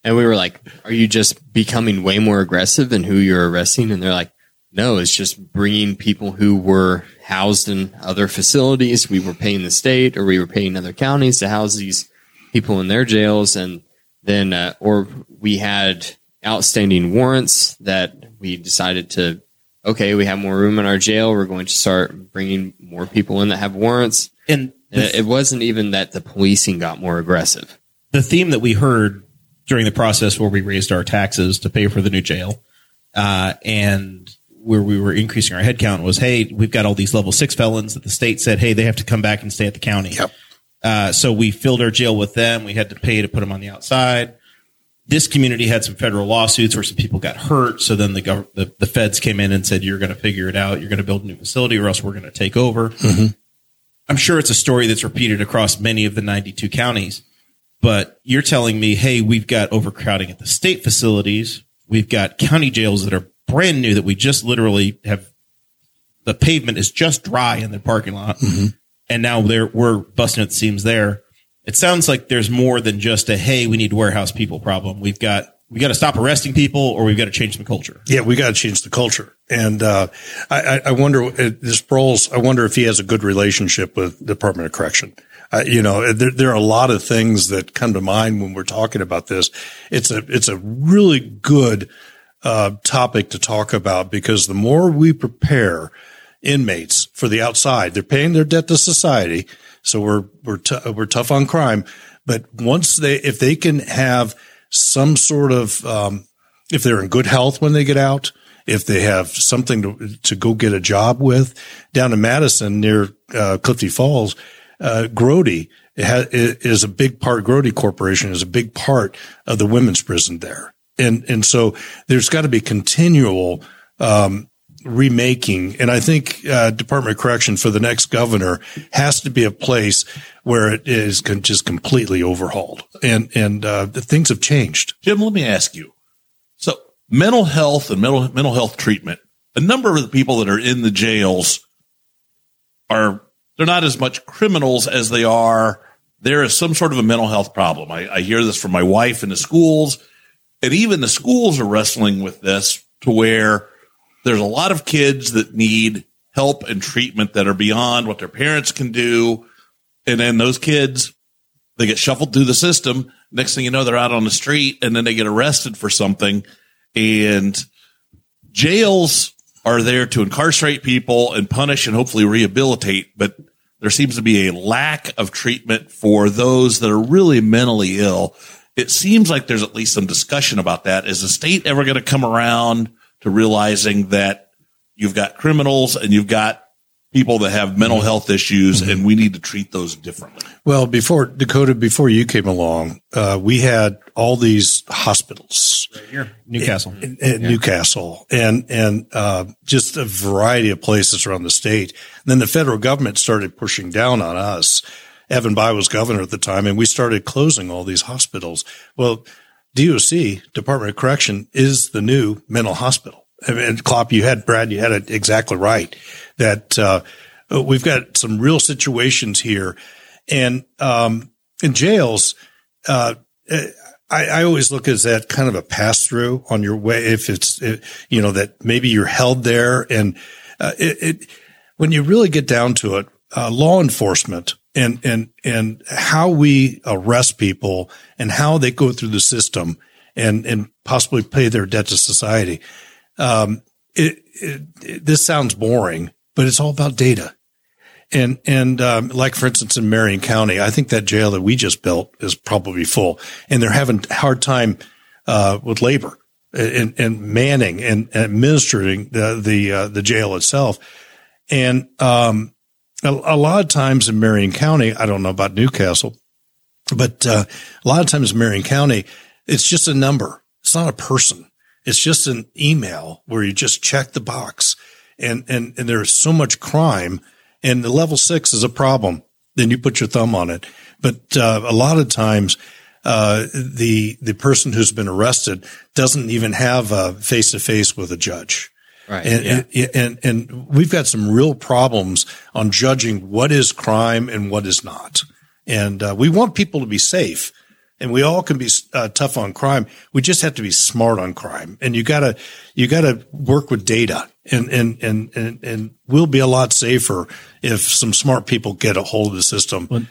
and we were like, "Are you just becoming way more aggressive in who you're arresting?" And they're like, "No, it's just bringing people who were housed in other facilities. We were paying the state, or we were paying other counties to house these people in their jails, and then, uh, or we had outstanding warrants that we decided to." Okay, we have more room in our jail. We're going to start bringing more people in that have warrants. And Th- it wasn't even that the policing got more aggressive. The theme that we heard during the process where we raised our taxes to pay for the new jail, uh, and where we were increasing our headcount was, hey, we've got all these level six felons that the state said, hey, they have to come back and stay at the county. Yep. Uh, so we filled our jail with them. We had to pay to put them on the outside. This community had some federal lawsuits where some people got hurt. So then the gov- the, the feds came in and said, you're going to figure it out. You're going to build a new facility or else we're going to take over. Mm-hmm. I'm sure it's a story that's repeated across many of the 92 counties. But you're telling me, hey, we've got overcrowding at the state facilities. We've got county jails that are brand new that we just literally have. The pavement is just dry in the parking lot, mm-hmm. And now they're we're busting at the seams there. It sounds like there's more than just a hey, we need warehouse people problem. We've got we got to stop arresting people or we've got to change the culture. Yeah, we got to change the culture. And uh, I, I, wonder, uh, this Sproles, I wonder if he has a good relationship with Department of Correction. Uh, you know, there, there, are a lot of things that come to mind when we're talking about this. It's a, it's a really good uh, topic to talk about because the more we prepare inmates for the outside, they're paying their debt to society. So we're, we're, t- we're tough on crime. But once they, if they can have some sort of, um, if they're in good health when they get out, if they have something to, to go get a job with down in Madison near, uh, Clifty Falls, uh, Grote ha- is a big part. Grote Corporation is a big part of the women's prison there, and and so there's got to be continual um, remaking. And I think uh, Department of Correction for the next governor has to be a place where it is just completely overhauled, and and uh, things have changed. Jim, let me ask you. So mental health and mental mental health treatment. A number of the people that are in the jails are they're not as much criminals as they are. There is some sort of a mental health problem. I, I hear this from my wife in the schools, and even the schools are wrestling with this to where there's a lot of kids that need help and treatment that are beyond what their parents can do. And then those kids, they get shuffled through the system. Next thing you know, they're out on the street and then they get arrested for something. And jails are there to incarcerate people and punish and hopefully rehabilitate. But there seems to be a lack of treatment for those that are really mentally ill. It seems like there's at least some discussion about that. Is the state ever going to come around to realizing that you've got criminals and you've got people that have mental health issues and we need to treat those differently? Well, before Dakota, before you came along, uh, we had all these hospitals here, Newcastle. in, in Newcastle and, and, uh, just a variety of places around the state. And then the federal government started pushing down on us. Evan Bayh was governor at the time and we started closing all these hospitals. Well, DOC, Department of Correction, is the new mental hospital. I mean, and Klopp, you had Brad, you had it exactly right that, uh, we've got some real situations here and, um, in jails, uh, I, I always look as that kind of a pass through on your way. If it's, you know, that maybe you're held there and, uh, it, it, when you really get down to it, uh, law enforcement and, and, and how we arrest people and how they go through the system and, and possibly pay their debt to society. Um, it, it, it, this sounds boring, but it's all about data. And, and, um, like for instance, in Marion County, I think that jail that we just built is probably full and they're having a hard time, uh, with labor and, and manning and, administering the, the, uh, the jail itself. And, um, a, a, lot of times in Marion County, I don't know about Newcastle, but, uh, a lot of times in Marion County, it's just a number. It's not a person. It's just an email where you just check the box and, and, and there's so much crime and the level six is a problem. Then you put your thumb on it. But, uh, a lot of times, uh, the, the person who's been arrested doesn't even have a face to face with a judge. Right. And, yeah. and, and, and we've got some real problems on judging what is crime and what is not. And, uh, we want people to be safe and we all can be uh, tough on crime. We just have to be smart on crime. And you gotta, you gotta work with data and, and, and, and, and we'll be a lot safer if some smart people get a hold of the system. Well,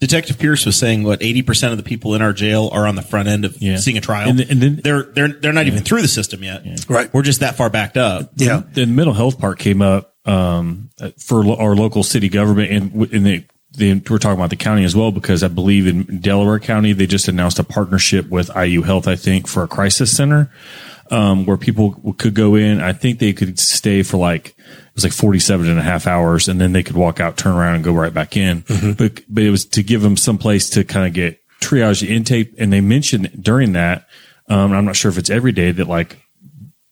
Detective Pierce was saying what eighty percent of the people in our jail are on the front end of Yeah. seeing a trial, And the- and then- they're they're they're not even through the system yet. Right. We're just that far backed up. Yeah. the mental health part came up um, for lo- our local city government, and w- and they, they we're talking about the county as well because I believe in Delaware County they just announced a partnership with IU Health, I think, for a crisis center um, where people could go in. I think they could stay for like it was like 47 and a half hours, and then they could walk out, turn around, and go right back in. But but it was to give them some place to kind of get triage the intake, and they mentioned during that. Um, I'm not sure if it's every day that like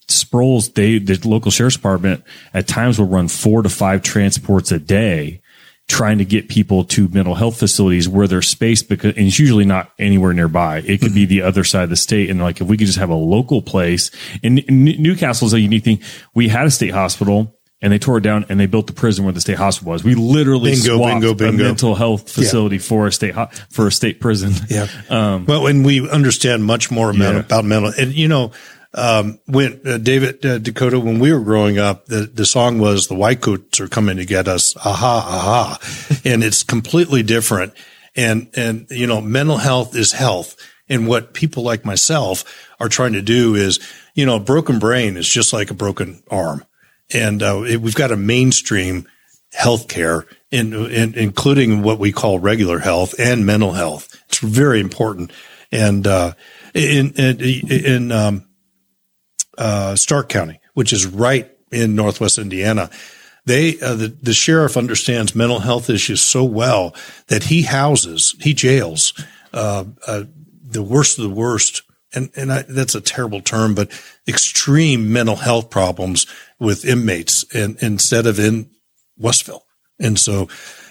Sproul's, they, the local sheriff's department at times will run four to five transports a day trying to get people to mental health facilities where there's space because, and it's usually not anywhere nearby. It could be mm-hmm. the other side of the state. And like, if we could just have a local place and, and Newcastle is a unique thing. We had a state hospital and they tore it down and they built the prison where the state hospital was. We literally Bingo, swapped bingo, a bingo. mental health facility for a state, ho- for a state prison. Yeah. Um, well, when we understand much more about, Yeah. about mental, and you know, um, when uh, David uh, Dakota, when we were growing up, the, the song was "The White Coats are coming to get us." Aha, aha, and it's completely different. And and you know, mental health is health, and what people like myself are trying to do is, you know, a broken brain is just like a broken arm, and uh, it, we've got a mainstream healthcare, in, in, including what we call regular health and mental health. It's very important. And uh, in in, in um, uh, Starke County, which is right in Northwest Indiana, they uh, the the sheriff understands mental health issues so well that he houses, he jails uh, uh, the worst of the worst. And, and I, that's a terrible term, but extreme mental health problems with inmates and instead of in Westville. And so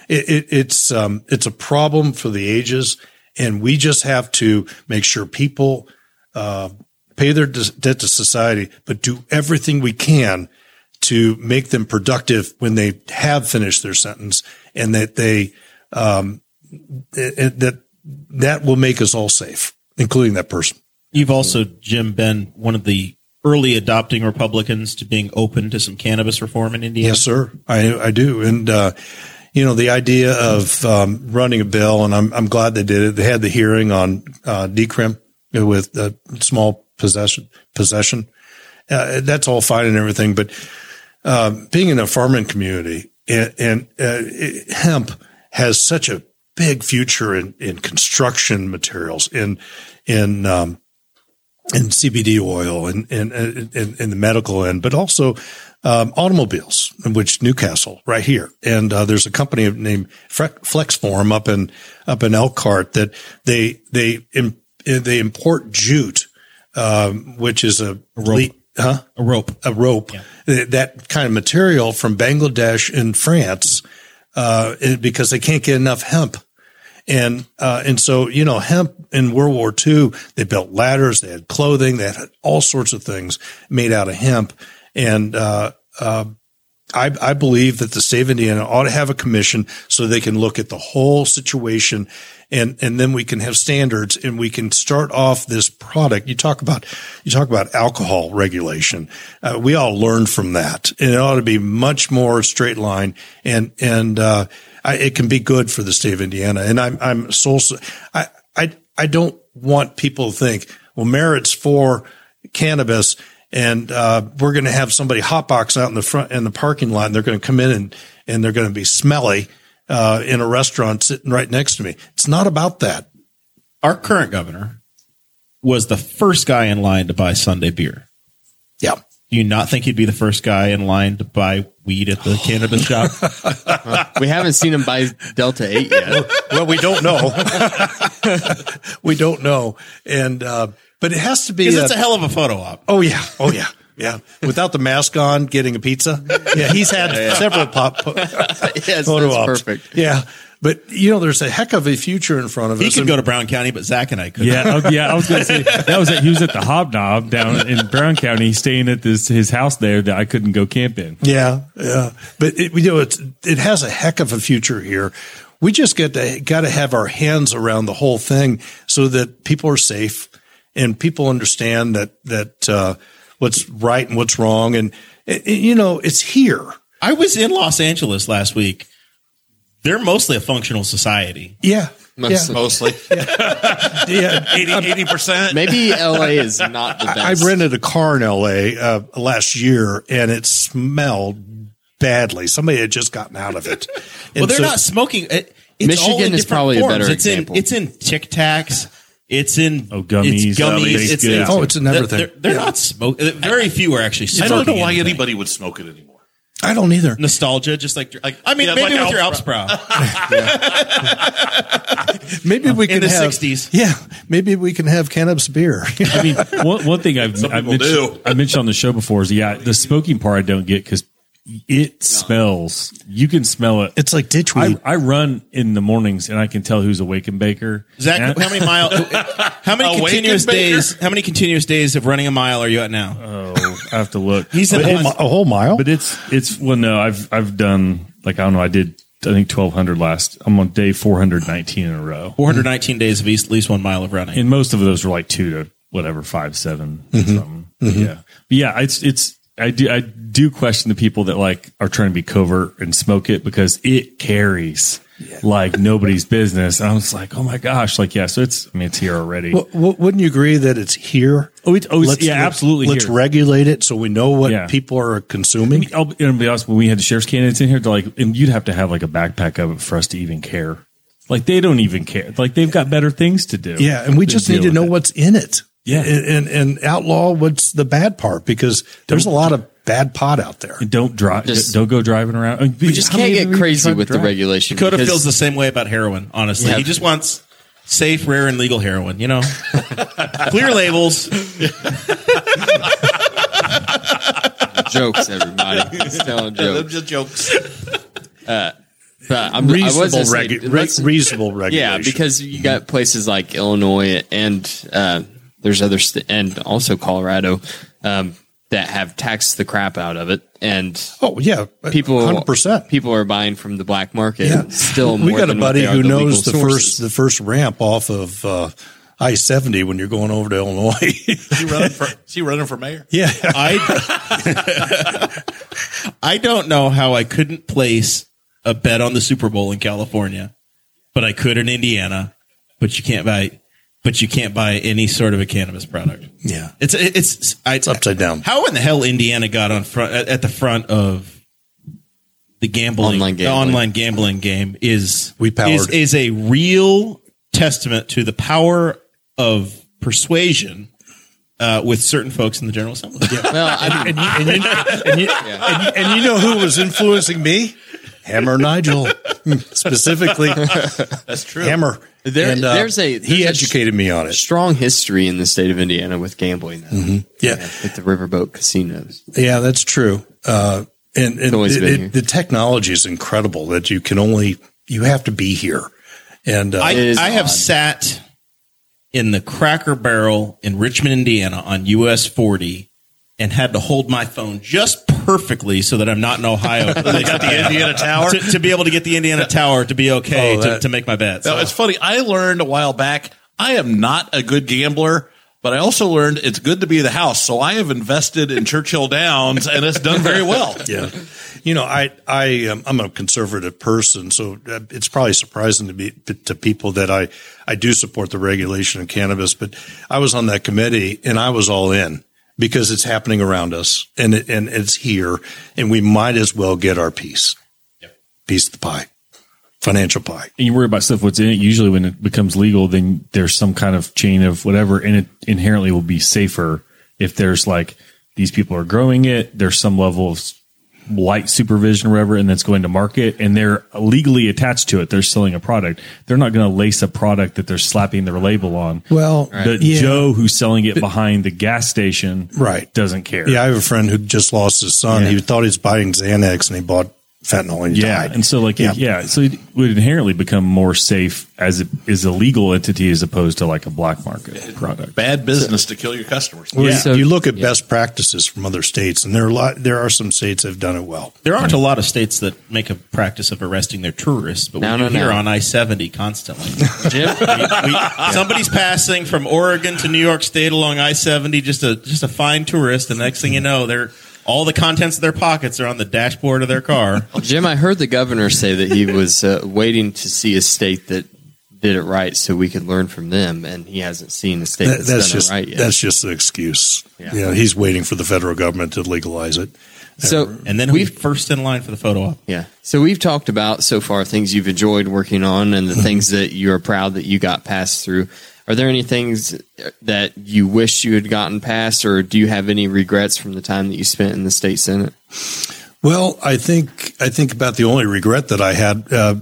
it, it, it's, um, it's a problem for the ages. And we just have to make sure people, uh, pay their debt to society, but do everything we can to make them productive when they have finished their sentence and that they, um, that, that will make us all safe, including that person. You've also, Jim, been one of the early adopting Republicans to being open to some cannabis reform in Indiana. Yes, sir. I, I do. And, uh, you know, the idea of um, running a bill, and I'm, I'm glad they did it. They had the hearing on uh, decrim with uh, small possession. Possession. Uh, that's all fine and everything, but uh, being in a farming community and, and uh, it, hemp has such a big future in, in construction materials, in in um, in CBD oil and in, in, in, the medical end, but also um, automobiles, which Newcastle right here. And uh, there's a company named Flexform up in up in Elkhart that they they they import jute, um, which is a, a rope. huh? A rope, a rope, yeah. that kind of material from Bangladesh and France, uh, because they can't get enough hemp and, uh, and so, you know, hemp in World War II, they built ladders, they had clothing, they had all sorts of things made out of hemp. And, uh, uh, I, I, believe that the state of Indiana ought to have a commission so they can look at the whole situation and, and then we can have standards and we can start off this product. You talk about, you talk about alcohol regulation. Uh, we all learned from that and it ought to be much more straight line and, and, uh, I, it can be good for the state of Indiana. And I'm, I'm soul, I, I, I don't want people to think, well, Merritt's for cannabis and, uh, we're going to have somebody hotbox out in the front in the parking lot and they're going to come in and, and they're going to be smelly, uh, in a restaurant sitting right next to me. It's not about that. Our current governor was the first guy in line to buy Sunday beer. Yeah. Do you not think he'd be the first guy in line to buy weed at the cannabis shop? We haven't seen him buy Delta 8 yet. well, we don't know. we don't know. And, uh, but it has to be. Because it's a hell of a photo op. Oh, yeah. Oh, yeah. Yeah. Without the mask on, getting a pizza. Yeah. He's had yeah, yeah. several pop yes, photo ops. Perfect. Yeah. But you know, there's a heck of a future in front of he us. He could go to Brown County, but Zach and I couldn't. Yeah, oh, yeah. I was going to say that was it. He was at the Hobnob down in Brown County, staying at this his house there that I couldn't go camp in. Yeah, yeah. But it, you know, it's it has a heck of a future here. We just get to got to have our hands around the whole thing so that people are safe and people understand that that uh, what's right and what's wrong. And it, you know, it's here. I was in Los Angeles last week they're mostly a functional society. Yeah. Mostly. Yeah. Mostly. yeah. 80, percent Maybe LA is not the best. I rented a car in LA uh, last year and it smelled badly. Somebody had just gotten out of it. well, they're so, not smoking. It, Michigan is probably forms. a better it's example. In, it's in Tic Tacs. It's in oh gummies, it's uh, gummies. It's, it's, oh, it's in everything. They're, they're yeah. not smoking. Very few are actually. Smoking I don't know why anything. anybody would smoke it anymore. I don't either. Nostalgia, just like, like I mean, yeah, maybe like with Alps your Alps maybe we can in the have, 60s. Yeah, maybe we can have cannabis beer. I mean, one, one thing I've, I've mentioned, I mentioned on the show before is yeah, the smoking part I don't get because it smells. You can smell it. It's like ditchweed. I, I, run in the mornings and I can tell who's awake and baker. Zach, and how many miles? How many continuous days? How many continuous days of running a mile are you at now? Oh, I have to look. He's a whole, a whole, mile. But it's it's well, no, I've I've done like I don't know. I did I think twelve hundred last. I'm on day four hundred nineteen in a row. Four hundred nineteen days of at least one mile of running. And most of those were like two to whatever five 7 mm-hmm. something. Mm-hmm. Yeah, but yeah, it's it's I do I do question the people that like are trying to be covert and smoke it because it carries yeah. like nobody's business. And I was like, oh my gosh, like yeah. So it's I mean it's here already. Well, wouldn't you agree that it's here? Oh, it, oh it's, yeah, let's, absolutely. Let's here. regulate it so we know what yeah. people are consuming. I will be honest, when we had the sheriff's candidates in here, to like, and you'd have to have like a backpack of it for us to even care. Like they don't even care. Like they've got better things to do. Yeah, and we just need to know it. what's in it. Yeah, and, and, and outlaw what's the bad part because there's a lot of bad pot out there. Don't drive. Just- don't go driving around. We just can't get crazy with the regulation. Dakota because- feels the same way about heroin. Honestly, Yeah. he just wants safe, rare, and legal heroin. You know, clear labels. jokes, everybody. He's telling They're jokes. just jokes. But I'm, I Reasonable, was gonna say, regu- re- reasonable regulation. Yeah, because you got places like Illinois and uh, there's other st- and also Colorado um, that have taxed the crap out of it, and oh yeah, people hundred percent. people are buying from the black market. Yeah, still, we got a than what buddy who the knows the legal first the first ramp off of uh, I seventy when you're going over to Illinois. Is he running for, is he running for mayor? yeah, I I don't know how I couldn't place a bet on the Super Bowl in California, but I could in Indiana. But you can't buy, but you can't buy any sort of a cannabis product. yeah. It's it's I, It's upside down. How in the hell Indiana got on front at, at the front of the gambling, Online the gambling. online gambling game is We powered. is, is a real testament to the power of persuasion uh, with certain folks in the General Assembly. Yeah. well, I mean, And you, and, you, and, you, and, and you know who was influencing me? Hammer Nigel, specifically That's true. Hammer. There- and, uh, there's a- he there's a educated me on it. strong history in the state of Indiana with gambling. though. Mm-hmm. Yeah, with the riverboat casinos. Yeah, that's true. Uh, and and it- it- the technology is incredible that you can only you have to be here. And uh, I, I have sat in the Cracker Barrel in Richmond, Indiana on US 40 and had to hold my phone just perfectly so that I'm not in Ohio. they got the Indiana Tower? To, to be able to get the Indiana Tower to be okay Oh, to, that- to make my bets. Now, it's funny. I learned a while back. I am not a good gambler, but I also learned it's good to be the house. So I have invested in Churchill Downs, and it's done very well. yeah, you know, I I um, I'm a conservative person, so uh, it's probably surprising to be to people that I I do support the regulation of cannabis. But I was on that committee and I was all in because it's happening around us and it, and it's here, and we might as well get our piece, piece of the pie, financial pie. and you worry about stuff what's in it. Usually, when it becomes legal, then there's some kind of chain of whatever, and it inherently will be safer if there's like these people are growing it. There's some level of light supervision or whatever, and that's going to market, and they're legally attached to it. They're selling a product. They're not going to lace a product that they're slapping their label on. Well, The yeah. Joe who's selling it behind the gas station, Right. doesn't care. Yeah, I have a friend who just lost his son. Yeah. He thought he was buying Xanax and he bought fentanyl and he Yeah, died. and so like Yeah. yeah. so it would inherently become more safe as it is a legal entity as opposed to like a black market product. Bad business to kill your customers. Well, So- you look at best practices from other states, and there are a lot, there are some states that have done it well. there aren't a lot of states that make a practice of arresting their tourists, but No, we no, do hear no. on I 70 constantly. Jim, we, somebody's passing from Oregon to New York State along I seventy, just a just a fine tourist, and next thing you know, they're all the contents of their pockets are on the dashboard of their car. Jim, I heard the governor say that he was uh, waiting to see a state that did it right, so we could learn from them, and he hasn't seen a state That, that's, that's done just it right yet. that's just an excuse. Yeah. You know, he's waiting for the federal government to legalize it. so, And then we've first in line for the photo op. yeah. So we've talked about so far things you've enjoyed working on, and the Mm-hmm. things that you're proud that you got passed through. Are there any things that you wish you had gotten past, or do you have any regrets from the time that you spent in the state senate? Well, I think I think about the only regret that I had uh,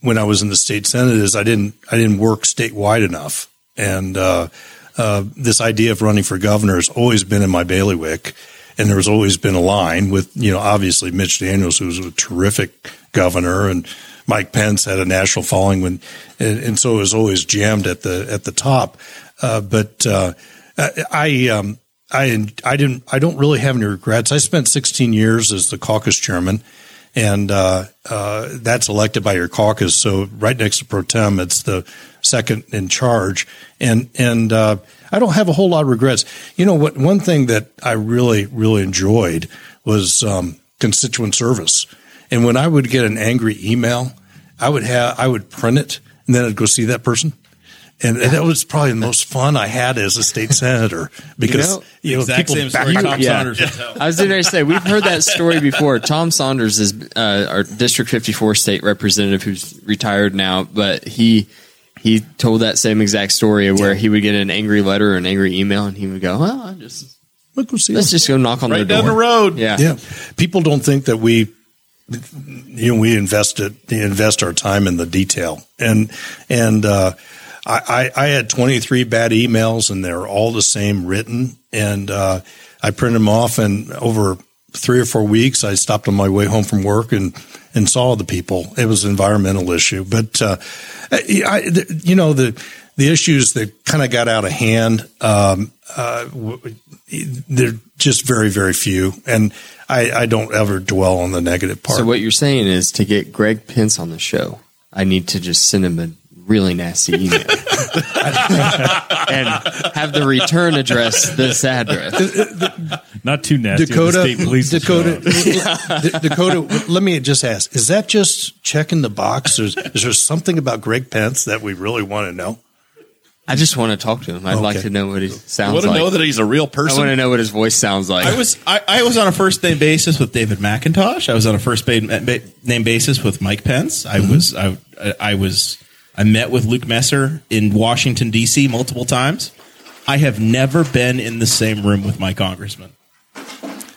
when I was in the state senate is I didn't I didn't work statewide enough, and uh, uh, this idea of running for governor has always been in my bailiwick, and there's always been a line with you know obviously Mitch Daniels, who was a terrific governor, and Mike Pence had a national following when, and, so it was always jammed at the at the top, uh, but uh, I. Um, I I didn't I don't really have any regrets. I spent 16 years as the caucus chairman, and uh, uh, that's elected by your caucus. So right next to pro tem, it's the second in charge, and and uh, I don't have a whole lot of regrets. You know what? One thing that I really really enjoyed was um, constituent service, and when I would get an angry email, I would have I would print it, and then I'd go see that person. And that was probably the most fun I had as a state senator because know, you know, Exact people same back story up- Tom yeah. Saunders would tell. I was going to say we've heard that story before. Tom Saunders is uh, our District 54 state representative who's retired now, but he he told that same exact story of where he would get an angry letter or an angry email, and he would go, "Well, I just Look, we'll. Let's just go knock on Right their down the road. Yeah. yeah. People don't think that we, you know, we invested invest our time in the detail, and and uh, I, I had twenty three bad emails, and they're all the same written, and uh, I printed them off, and over three or four weeks, I stopped on my way home from work and and saw the people. It was an environmental issue, but uh, I, you know the the issues that kind of got out of hand. Um, uh, they're just very very few, and I, I don't ever dwell on the negative part. So what you're saying is to get Greg Pence on the show, I need to just send him a really nasty email and have the return address this address. Not too nasty. Dakota, The state police Dakota, show Dakota. Let me just ask: Is that just checking the box? Or is, is there something about Greg Pence that we really want to know? I just want to talk to him. I'd like to know what he sounds like. I want to like. know that he's a real person. I want to know what his voice sounds like. I was I, I was on a first name basis with David McIntosh. I was on a first ba- ba- name basis with Mike Pence. I was I, I was I met with Luke Messer in Washington D.C. multiple times. I have never been in the same room with my congressman.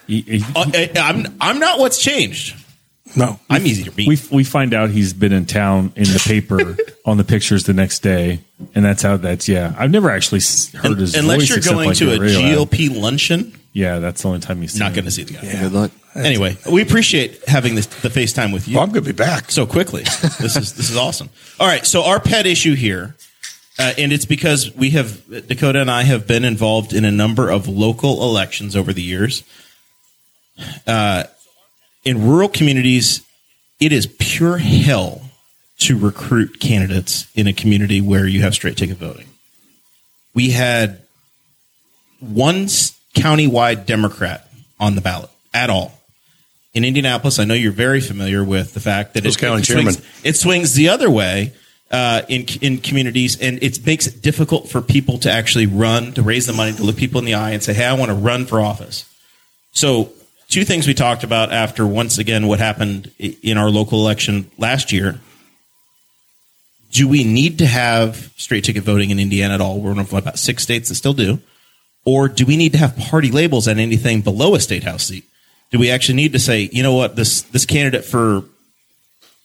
He- he- Uh, I, I'm I'm not what's changed. No. I'm easy to beat. we we find out he's been in town in the paper on the pictures the next day, and that's how that's yeah. I've never actually s- heard his Unless voice you're going like to a the radio ad. GOP luncheon, Yeah, that's the only time he's not going to see the guy. Good luck. Anyway, we appreciate having this, the FaceTime with you. Well, I'm going to be back. so quickly. this is this is awesome. All right, so our pet issue here, uh, and it's because we have Dakota and I have been involved in a number of local elections over the years. Uh, in rural communities, it is pure hell to recruit candidates in a community where you have straight ticket voting. We had one countywide Democrat on the ballot at all in Indianapolis, I know you're very familiar with the fact that it, it swings, it swings the other way uh, in in communities, and it makes it difficult for people to actually run, to raise the money, to look people in the eye, and say, "Hey, I want to run for office." So, two things we talked about after once again what happened in our local election last year. Do we need to have straight ticket voting in Indiana at all? We're one of about six states that still do. Or do we need to have party labels on anything below a state house seat? Do we actually need to say, you know what, this this candidate for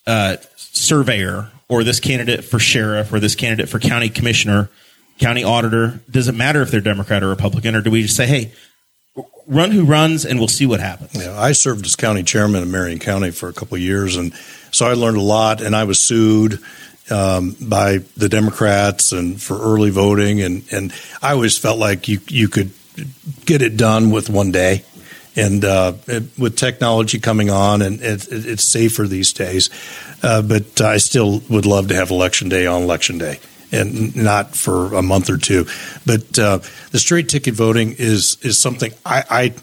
uh, surveyor or this candidate for sheriff or this candidate for county commissioner, county auditor, does it matter if they're Democrat or Republican, or do we just say, hey, run who runs and we'll see what happens? Yeah, I served as county chairman of Marion County for a couple of years, and so I learned a lot. And I was sued um, by the Democrats and for early voting, and and I always felt like you you could get it done with one day. And uh, it, with technology coming on, and it, it, it's safer these days, uh, but I still would love to have election day on election day, and not for a month or two. But uh, the straight ticket voting is is something I, I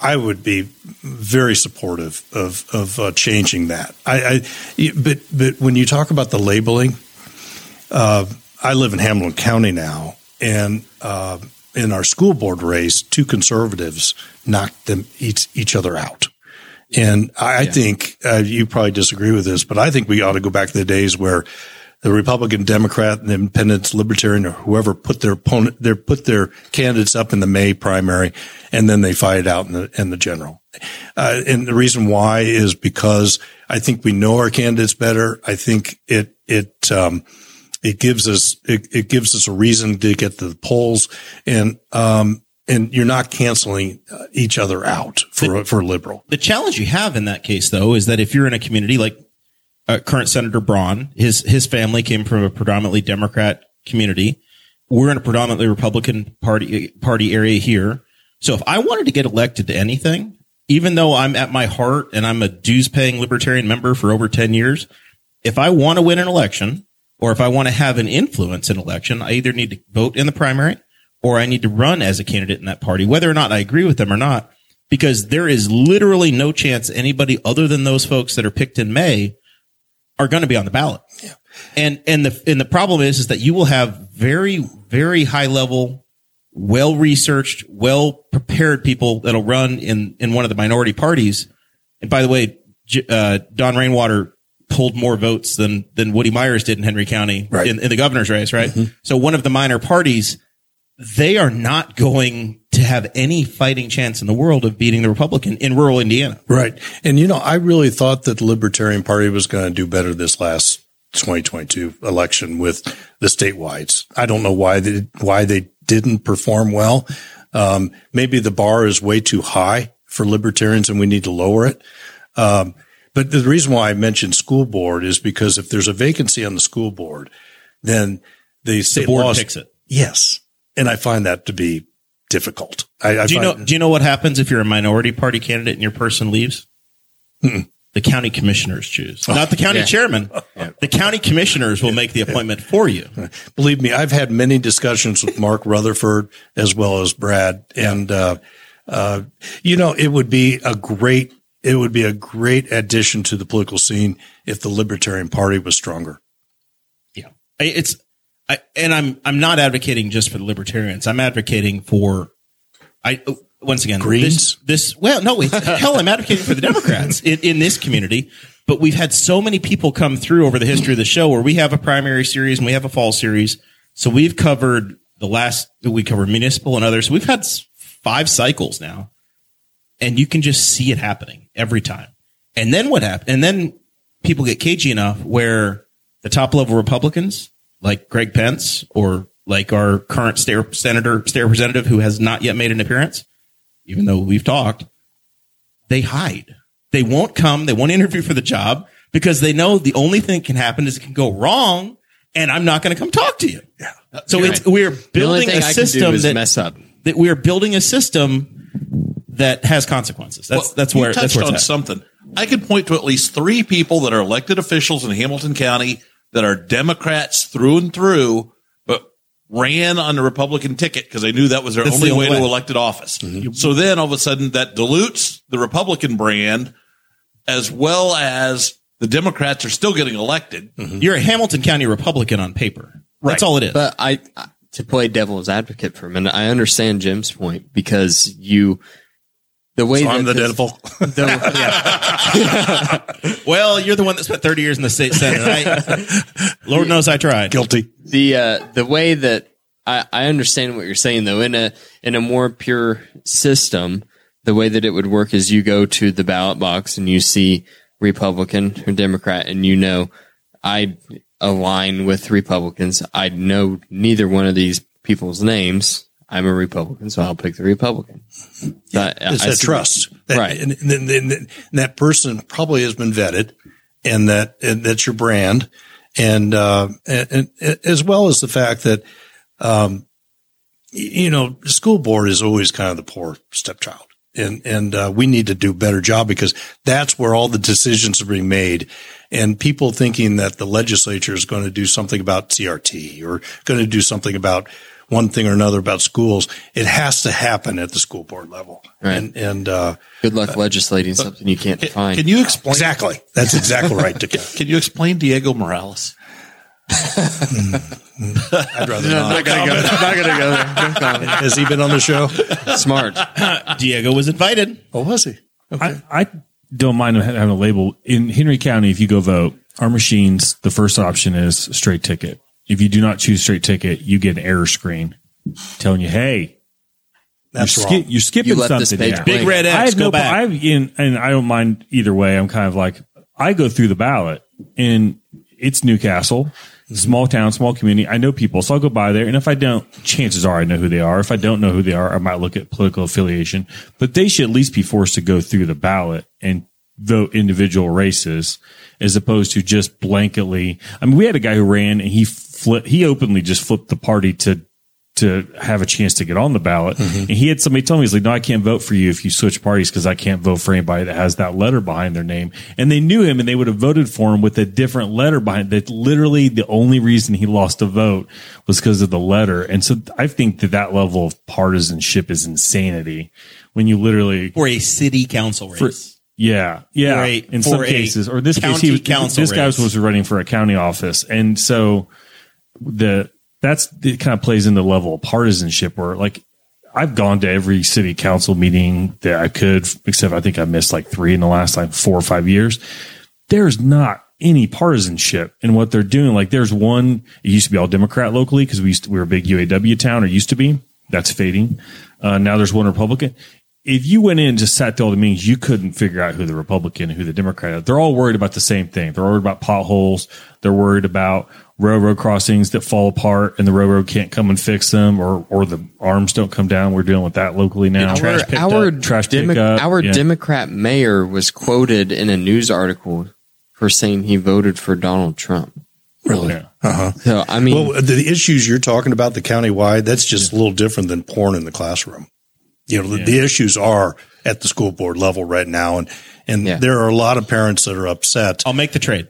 I would be very supportive of of uh, changing that. I, I, but but when you talk about the labeling, uh, I live in Hamilton County now, and uh, in our school board race, two conservatives knocked them each each other out. And I, I think uh, you probably disagree with this, but I think we ought to go back to the days where the Republican, Democrat, and Independents, Libertarian, or whoever put their opponent, their put their candidates up in the May primary, and then they fight it out in the in the general. Uh, and the reason why is because I think we know our candidates better. I think it it um, it gives us it, it gives us a reason to get to the polls, and um, and you're not canceling uh, each other out for for liberal. The challenge you have in that case, though, is that if you're in a community like uh, current Senator Braun, his his family came from a predominantly Democrat community. We're in a predominantly Republican party party area here. So if I wanted to get elected to anything, even though I'm at my heart and I'm a dues paying libertarian member for over 10 years, if I want to win an election or if I want to have an influence in election, I either need to vote in the primary or I need to run as a candidate in that party, whether or not I agree with them or not, because there is literally no chance anybody other than those folks that are picked in May are going to be on the ballot. And, and the, and the problem is, is that you will have very, very high level, well researched, well prepared people that'll run in, in one of the minority parties. And by the way, uh, Don Rainwater pulled more votes than, than Woody Myers did in Henry County Right. in, in the governor's race, right? So one of the minor parties, they are not going to have any fighting chance in the world of beating the Republican in rural Indiana. Right. And, you know, I really thought that the Libertarian Party was going to do better this last 2022 election with the statewide. I don't know why they, why they didn't perform well. Um, maybe the bar is way too high for libertarians and we need to lower it. Um, but the reason why I mentioned school board is because if there's a vacancy on the school board, then the state The board laws, picks it. Yes. And I find that to be difficult. I, I Do you know? Do you know what happens if you're a minority party candidate and your person leaves? The county commissioners choose, not the county chairman. The county commissioners will make the appointment for you. believe me, I've had many discussions with Mark Rutherford as well as Brad, and uh, uh, you know, it would be a great it would be a great addition to the political scene if the Libertarian Party was stronger. Yeah, it's I, and I'm I'm not advocating just for the libertarians. I'm advocating for I oh, once again Greens? This, this well, no, hell, I'm advocating for the Democrats in, in this community. But we've had so many people come through over the history of the show where we have a primary series and we have a fall series. So we've covered the last we cover municipal and others. We've had five cycles now, and you can just see it happening every time. And then what happened? And then people get cagey enough where the top level Republicans, like Greg Pence or like our current state senator, state representative who has not yet made an appearance, even though we've talked, they hide. They won't come. They won't interview for the job because they know the only thing that can happen is it can go wrong and I'm not going to come talk to you. Yeah. So it's, we're building thing a I can do system that, mess up. that we are building a system that has consequences. That's, Well, that's you where, that's touched where on at. something. I could point to at least three people that are elected officials in Hamilton County that are Democrats through and through, but ran on the Republican ticket because they knew that was their That's only the way, only to way. elected office. Mm-hmm. So then all of a sudden that dilutes the Republican brand as well as the Democrats are still getting elected. Mm-hmm. You're a Hamilton County Republican on paper. That's all it is. But I, I- to play devil's advocate for a minute, I understand Jim's point because you, the way I'm the this- devil. the- yeah, well, you're the one that spent 30 years in the state senate. I, Lord knows I tried. Guilty. the uh, the way that I, I understand what you're saying though in a in a more pure system, the way that it would work is you go to the ballot box and you see Republican or Democrat, and you know I align with Republicans. I know neither one of these people's names. I'm a Republican, so I'll pick the Republican. So I- It's I that see- trust, That- right? And, and, and- and that person probably has been vetted, and that and that's your brand, and, uh, and, as well as the fact that, um, you know, the school board is always kind of the poor stepchild, and and uh, we need to do a better job because that's where all the decisions are being made, and people thinking that the legislature is going to do something about CRT or going to do something about one thing or another about schools. It has to happen at the school board level. Right. And, and, uh, Good luck legislating something you can't define. Can you explain? exactly. That's exactly right. Dick. Can you explain Diego Morales? I'd rather not. not gonna go. Not gonna go there. No. Has he been on the show? Smart. Diego was invited. Oh, was he? I, I don't mind having a label in Henry County. If you go vote, our machines, the first option is straight ticket. If you do not choose straight ticket, you get an error screen telling you, "Hey, That's you're, ski- you're skipping You something." page here." blank. Big red I X. have Go no, back. I in, and I don't mind either way. I'm kind of like I go through the ballot, and it's New Castle, mm-hmm. small town, small community. I know people, so I'll go by there, and if I don't, chances are I know who they are. If I don't know who they are, I might look at political affiliation. But they should at least be forced to go through the ballot and vote individual races, as opposed to just blanketly. I mean, we had a guy who ran, and he flipped. He openly just flipped the party to to have a chance to get on the ballot. Mm-hmm. And he had somebody tell me, he's like, no, I can't vote for you if you switch parties because I can't vote for anybody that has that letter behind their name. And they knew him and they would have voted for him with a different letter behind that. Literally the only reason he lost a vote was because of the letter. And so I think that that level of partisanship is insanity when you literally For a city council race. yeah, yeah. For a- in for some cases, or this case, he was, this guy was running for a county office, and so the that's it kind of plays in the level of partisanship where like I've gone to every city council meeting that I could, except I think I missed like three in the last like four or five years. There's not any partisanship in what they're doing. Like there's one, it used to be all Democrat locally because we used to, we were a big UAW town or used to be. That's fading. Uh, now there's one Republican. If you went in and just sat through all the meetings, you couldn't figure out who the Republican and who the Democrat is. They're all worried about the same thing. They're worried about potholes. They're worried about railroad crossings that fall apart and the railroad can't come and fix them or, or the arms don't come down. We're dealing with that locally now. Our, our, trash Demo- pickup, our yeah. Democrat mayor was quoted in a news article for saying he voted for Donald Trump. Really? Yeah. Uh-huh. So I mean, Well, the issues you're talking about, the countywide, that's just a little different than porn in the classroom. You know, the, the issues are at the school board level right now. And, and Yeah. there are a lot of parents that are upset. I'll make the trade.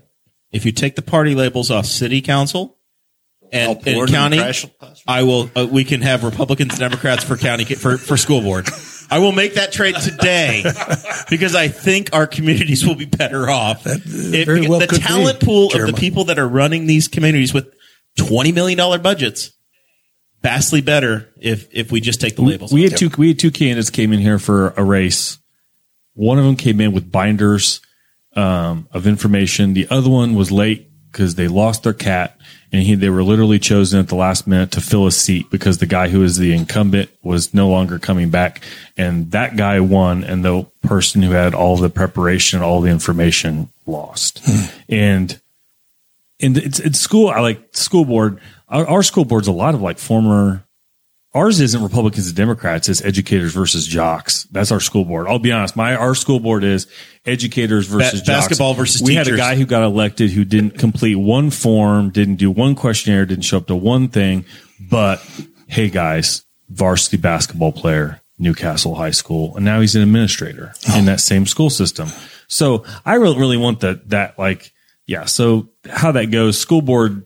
If you take the party labels off city council and, and county, I will. Uh, we can have Republicans and Democrats for county for for school board. I will make that trade today because I think our communities will be better off. If- very well the could be, talent pool of the people that are running these communities with twenty million dollar budgets, vastly better if if we just take the labels. We off. had two. We had two candidates came in here for a race. One of them came in with binders um, of information. The other one was late because they lost their cat, and he they were literally chosen at the last minute to fill a seat because the guy who was the incumbent was no longer coming back, and that guy won, and the person who had all the preparation, all the information, lost, and and it's it's school. I like school board. Our, our school board's a lot of like former. Ours isn't Republicans and Democrats. It's educators versus jocks. That's our school board. I'll be honest. My our school board is educators versus jocks. basketball versus We had a guy who got elected who didn't complete one form, didn't do one questionnaire, didn't show up to one thing. But hey, guys, varsity basketball player, New Castle High School, and now he's an administrator in that same school system. So I really, really want that. That like, yeah. So how that goes, school board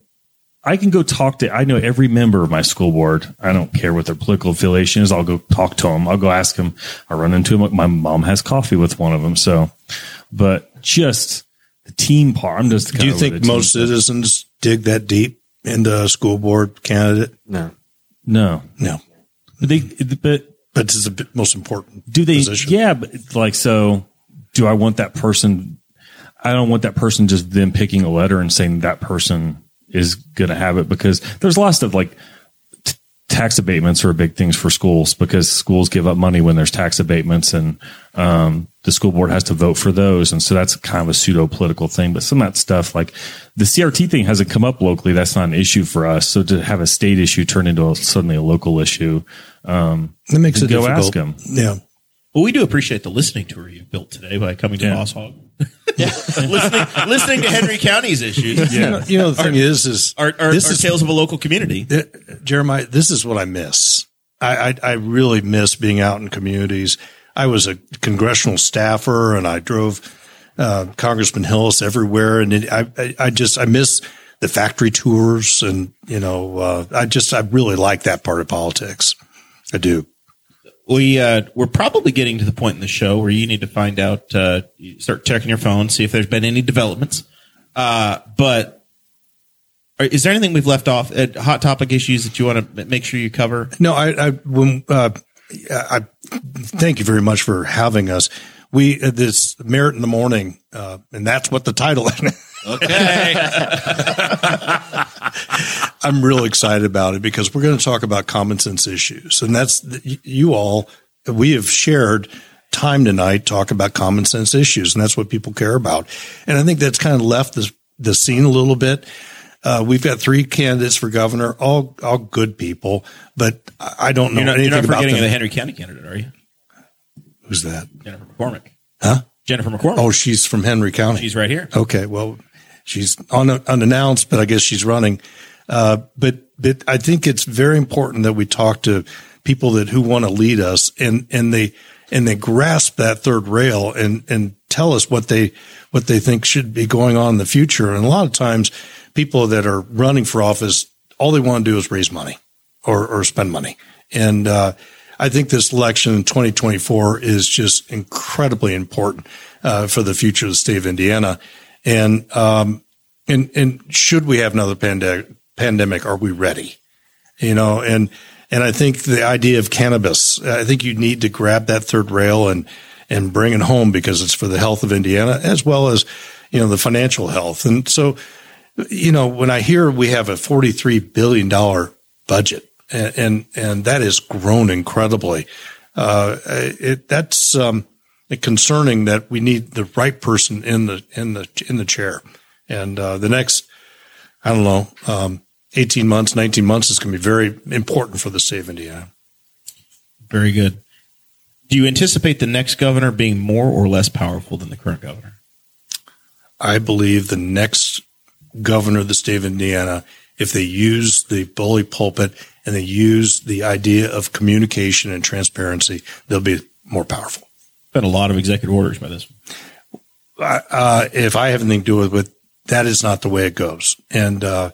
I can go talk to, I know every member of my school board. I don't care what their political affiliation is. I'll go talk to them. I'll go ask them. I run into them. My mom has coffee with one of them. So, but just the team part, I'm just, Do you kinda think with the team most stuff. citizens dig that deep into a school board candidate? no. No, No. but they, but But it's the most important do they, position. yeah, but like, so do I want that person? I don't want that person just then picking a letter and saying that person is going to have it because there's lots of like t- tax abatements are big things for schools because schools give up money when there's tax abatements and um, the school board has to vote for those. And so that's kind of a pseudo political thing. But some of that stuff, like the CRT thing hasn't come up locally. That's not an issue for us. So to have a state issue turn into a, suddenly a local issue, That makes it go difficult. ask them. Yeah. Well, we do appreciate the listening tour you built today by coming to Yeah. Boss Hog. listening, listening to Henry County's issues. You know, you know the thing is, is Our, our, this our is tales of a local community. Uh, Jeremiah, this is what I miss. I, I, I really miss being out in communities. I was a congressional staffer and I drove uh, Congressman Hillis everywhere. And it, I, I, I just, I miss the factory tours. And, you know, uh, I just, I really like that part of politics. I do. We uh, we're probably getting to the point in the show where you need to find out, uh, start checking your phone, see if there's been any developments. Uh, but are- is there anything we've left off hot topic issues that you want to make sure you cover? No, I, I, when, uh, I, thank you very much for having us. We, uh, this Merritt in the morning, uh, and that's what the title. Okay. I'm real excited about it because we're going to talk about common sense issues. And that's you all, we have shared time tonight, talk about common sense issues. And that's what people care about. And I think that's kind of left the, the scene a little bit. Uh, we've got three candidates for governor, all, all good people, but I don't know You're not, anything you're not about forgetting them. the Henry County candidate, are you? Who's that? Jennifer McCormick. Huh? Jennifer McCormick. Oh, she's from Henry County. she's right here. Okay, well, she's un- unannounced, but I guess she's running. Uh, but but I think it's very important that we talk to people that who want to lead us and and they and they grasp that third rail and and tell us what they what they think should be going on in the future. And a lot of times, people that are running for office, all they want to do is raise money or or spend money. And uh, I think this election in 2024 is just incredibly important uh, for the future of the state of Indiana. And um, and and should we have another pandemic? Pandemic? Are we ready? You know, and and I think the idea of cannabis. I think you need to grab that third rail and and bring it home because it's for the health of Indiana as well as you know the financial health. And so, you know, when I hear we have a forty three billion dollar budget and and, and that has grown incredibly. Uh, it, that's um, concerning that we need the right person in the in the in the chair, and uh, the next I don't know um, eighteen months, nineteen months is going to be very important for the state of Indiana. Very good. Do you anticipate the next governor being more or less powerful than the current governor? I believe the next governor of the state of Indiana, if they use the bully pulpit and they use the idea of communication and transparency, they'll be more powerful. Been a lot of executive orders by this. Uh, if I have anything to do with it, that is not the way it goes. And uh,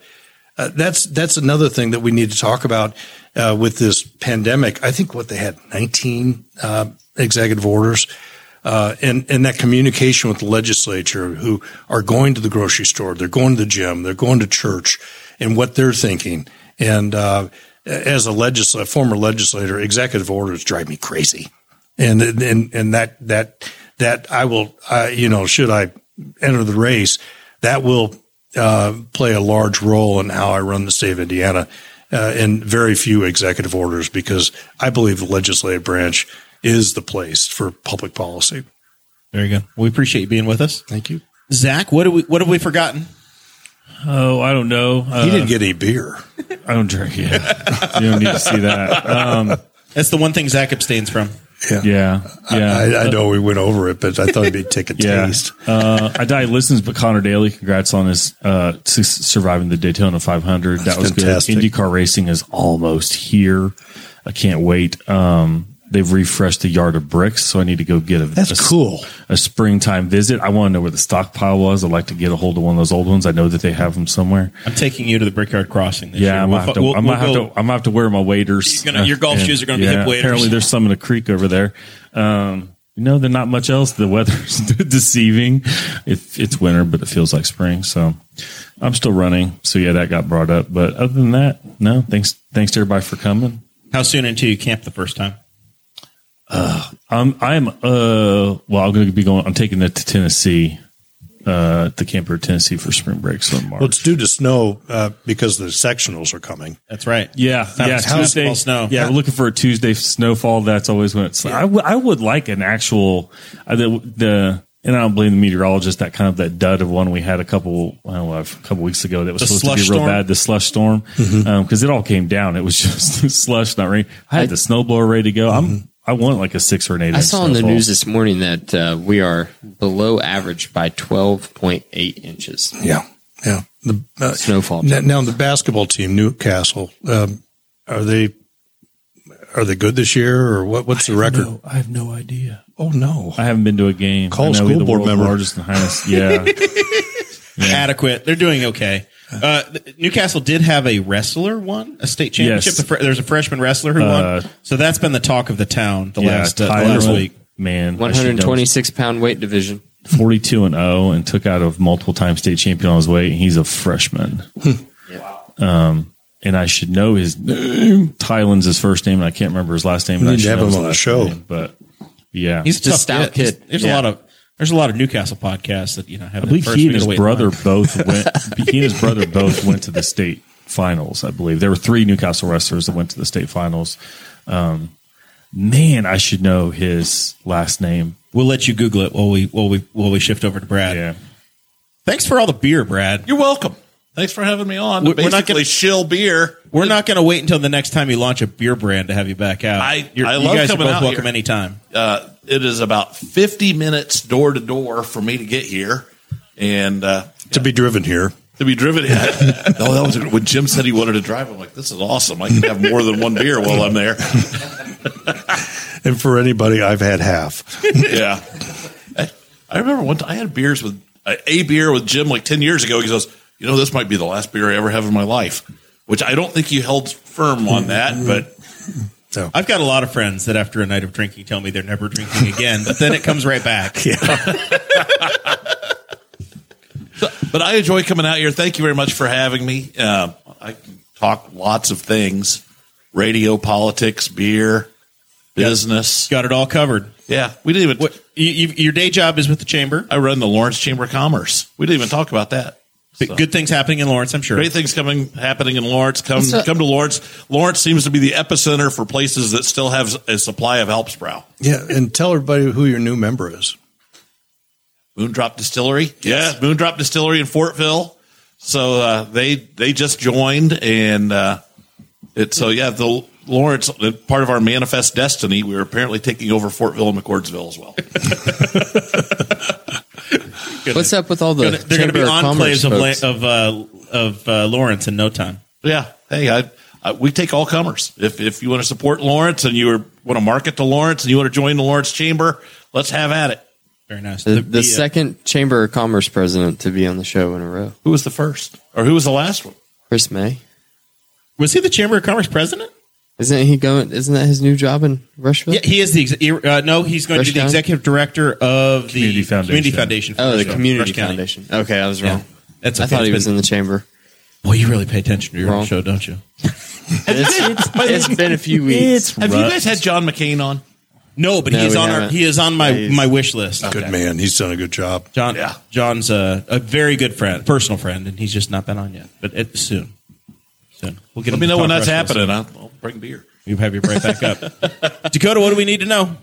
uh, that's that's another thing that we need to talk about uh, with this pandemic. I think what they had 19 uh, executive orders. Uh, and and that communication with the legislature, who are going to the grocery store, they're going to the gym, they're going to church, and what they're thinking. And as a legislator, former legislator, executive orders drive me crazy. And and and that that that I will, uh, you know, should I enter the race, that will uh, play a large role in how I run the state of Indiana. Uh, and very few executive orders because I believe the legislative branch is the place for public policy. Very good. We appreciate you being with us. Thank you. Zach, what do we what have we forgotten? Oh, I don't know. Uh, He didn't get any beer. I don't drink. Yeah, you don't need to see that. Um, That's the one thing Zach abstains from. Yeah, yeah. I, I know we went over it, but I thought it'd be take a Yeah. taste. Uh, I died listens, but Connor Daly, congrats on his uh, surviving the Daytona 500. that was fantastic. good. IndyCar racing is almost here. I can't wait. Um, they've refreshed the yard of bricks, so I need to go get a That's a, cool. a springtime visit. I want to know where the stockpile was. I'd like to get a hold of one of those old ones. I know that they have them somewhere. I'm taking you to the Brickyard Crossing this Yeah, year. I'm We'll have to. we'll- I'm we'll have to. I'm gonna have to wear my waders. Gonna- your golf And- shoes are gonna be hip waders. Apparently, there's some in the creek over there. Um, you know, there's not much else. The weather's deceiving. It, it's winter, but it feels like spring. So I'm still running. So yeah, that got brought up. But other than that, no. Thanks. Thanks to everybody for coming. How soon until you camp the first time? Um, I'm I'm uh, well, I'm going to be going. I'm taking it to Tennessee, uh, to Camper, Tennessee for spring break. So in March. Well, it's due to snow uh, because the sectionals are coming. That's right. Yeah, How- yeah. how Tuesday, snow? Yeah, we're looking for a Tuesday snowfall. That's always when it's. I, w- I would like an actual uh, the the. And I don't blame the meteorologist. That kind of that dud of one we had a couple, I don't know, a couple weeks ago that was The supposed to be real storm? bad. The slush storm, because it all came down. It was just slush, not rain. I had the snowblower ready to go. I'm. I want like a six or an eight. I inch saw in the news this morning that uh, we are below average by 12.8 inches. Yeah, yeah. The uh, Snowfall. Now, now the basketball team, New Castle, um, are they are they good this year, or what? What's the record? No, I have no idea. Oh no! I haven't been to a game. Call I know school we're the board world's member. largest and highest. Yeah, Adequate. They're doing okay. Uh, New Castle did have a wrestler won a state championship. Yes. The fr- there's a freshman wrestler who Uh, won. So that's been the talk of the town the yeah. last uh, the Tyler, last week. man, I should know. 126 pound weight division. 42 and 0 and took out a multiple time state champion on his way. And he's a freshman. um, and I should know his name. Tylen's his first name, and I can't remember his last name. and We I need to should have know him his on the last show. name, but yeah, He's a Just a tough stout kid. There's a lot of there's a lot of New Castle podcasts that you know have. I believe he and his brother both went. he and his brother both went to the state finals. I believe there were three New Castle wrestlers that went to the state finals. Um, man, I should know his last name. We'll let you Google it while we while we while we shift over to Brad. Yeah. Thanks for all the beer, Brad. You're welcome. Thanks for having me on. We're- we're not gonna- shill beer. We're not going to wait until the next time you launch a beer brand to have you back out. I- You're- I you love guys are both out welcome here. anytime. Uh, it is about 50 minutes door to door for me to get here, and uh, To be driven here, to be driven. Here. Oh, that was a, when Jim said he wanted to drive. I'm like, this is awesome. I can have more than one beer while I'm there. and for anybody, I've had half. yeah. I, I remember one time I had beers with uh, a beer with Jim like 10 years ago. He goes, you know, this might be the last beer I ever have in my life, which I don't think you held firm on that, but So I've got a lot of friends that after a night of drinking tell me they're never drinking again, but then it comes right back. Yeah. but I enjoy coming out here. Thank you very much for having me. Uh, I can talk lots of things: radio, politics, beer, business. Got it all covered. Yeah, we didn't even. What you, you, your day job is with the chamber. I run the Lawrence Chamber of Commerce. We didn't even talk about that. But Good things happening in Lawrence, I'm sure. Great things coming happening in Lawrence. Come What's up? come to Lawrence. Lawrence seems to be the epicenter for places that still have a supply of Alps Brau. Yeah, and tell everybody who your new member is. Moondrop Distillery. Yeah, Moondrop Distillery in Fortville. So uh, they they just joined, and uh, it so yeah the Lawrence part of our manifest destiny. We are apparently taking over Fortville and McCordsville as well. What's up with all the They're going to be Chamber of enclaves of. La- of, uh, of uh, Lawrence in no time. yeah, hey, I, I, we take all comers. If if you want to support Lawrence and you want to market to Lawrence and you want to join the Lawrence Chamber, let's have at it. Very nice. the, The- the the, uh, second Chamber of Commerce president to be on the show in a row, Who was the first, or who was the last one? Chris May. Was he the Chamber of Commerce president? Isn't he going? Isn't that his new job in Rushville? Yeah, he is the. Uh, no, he's going to be the Rushdown? executive director of the Community Foundation. Community Foundation. for Oh, the Community Rush County. Foundation. Okay, I was Yeah. wrong. That's I thought he was been- in the chamber. Well, you really pay attention to your own Wrong. show, don't you? It's, it's been a few weeks. Have you guys had John McCain on? No, but No, he is on our, he is on my Yeah, he's- my wish list. Good man. He's done a good job. John, Yeah. John's a, a very good friend, personal friend, and he's just not been on yet. But it, soon, soon we'll get. Let me know when that's happening. I'll, I'll bring beer. You have your right back up. Dakota, what do we need to know?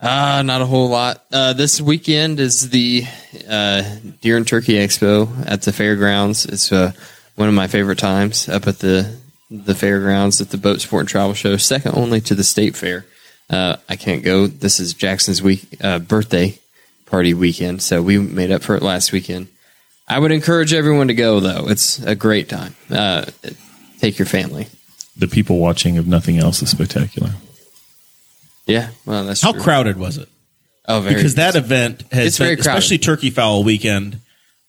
Uh, not a whole lot. Uh, this weekend is the uh, Deer and Turkey Expo at the fairgrounds. It's uh, one of my favorite times up at the the fairgrounds at the Boat Sport and Travel Show, second only to the State Fair. Uh, I can't go. This is Jackson's week uh, birthday party weekend, so we made up for it last weekend. I would encourage everyone to go, though. It's a great time. Uh, take your family. The people watching if nothing else is spectacular. Yeah, well, that's How true. crowded was it? Oh, very Because that event has It's very been, crowded. especially Turkey Fowl weekend.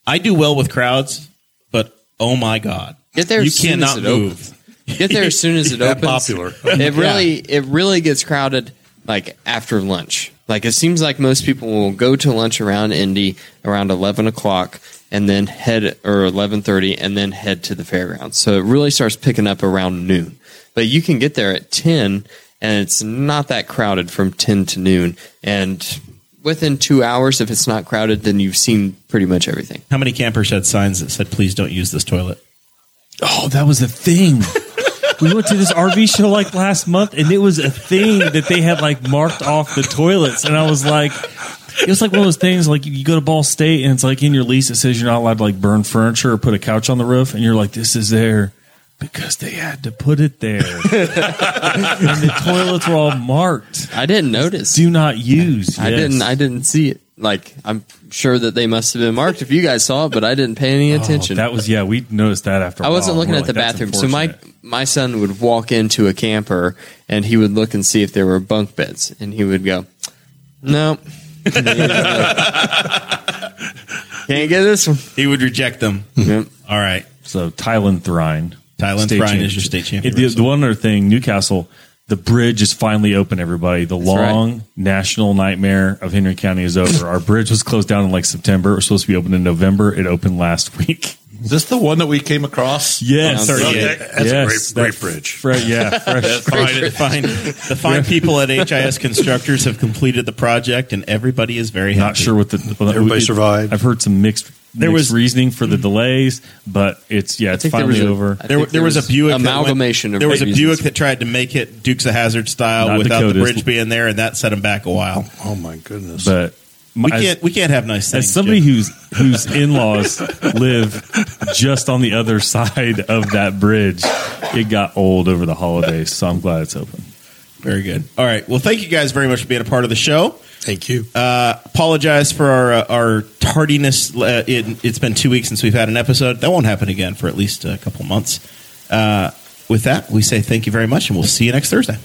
I do well with crowds, but oh my god, Get there You as soon as cannot it move. opens. Get there as soon as it That opens. popular. It really, it really gets crowded like after lunch. Like it seems like most people will go to lunch around Indy around eleven o'clock and then head or eleven thirty and then head to the fairgrounds. So it really starts picking up around noon. But you can get there at ten and it's not that crowded from ten to noon. And within two hours, if it's not crowded, then you've seen pretty much everything. How many campers had signs that said "Please don't use this toilet"? Oh, that was a thing. we went to this RV show like last month, and it was a thing that they had like marked off the toilets, and I was like. It was like one of those things like you go to Ball State and it's like in your lease it says you're not allowed to like burn furniture or put a couch on the roof and you're like this is there because they had to put it there and the toilets were all marked I didn't notice. do not use I Yes. didn't. I didn't see it. Like I'm sure that they must have been marked if you guys saw it, but I didn't pay any Oh, attention. that was yeah we noticed that after a I wasn't while. looking We're at the like, that's bathroom. So my my son would walk into a camper and he would look and see if there were bunk beds, and he would go, "No, can't get this one." He would reject them. Yep. All right. So Tylen Thrine. Tylen State Thrine is your state champion, The, the one other thing, New Castle, the bridge is finally open, everybody. The right. long national nightmare of Henry County is over. Our bridge was closed down in like September. It was supposed to be open in November. It opened last week. Is this the one that we came across? Yes. Sounds Okay. That's Yes, a great, great that- bridge. Fre- yeah, fresh. Fine, fine. The fine people at HIS Constructors have completed the project, and everybody is very happy. Not sure what the Everybody survived. I've heard some mixed. There mixed was- reasoning for the mm-hmm. delays, but it's yeah, it's think there finally was a- over. I There, there was a Buick that went- amalgamation of there was a. Buick that tried to make it Dukes of Hazzard style Not without the bridge being there, and that set him back a while. Oh my goodness. but We as- can't we can't have nice things. As somebody Jim. whose whose in laws live just on the other side of that bridge, it got old over the holidays. So I'm glad it's open. very good. All right. Well, thank you guys very much for being a part of the show. Thank you. Uh, apologize for our uh, our tardiness. Uh, it, it's been two weeks since we've had an episode. That won't happen again for at least a couple months. Uh, with that, we say thank you very much, and we'll see you next Thursday.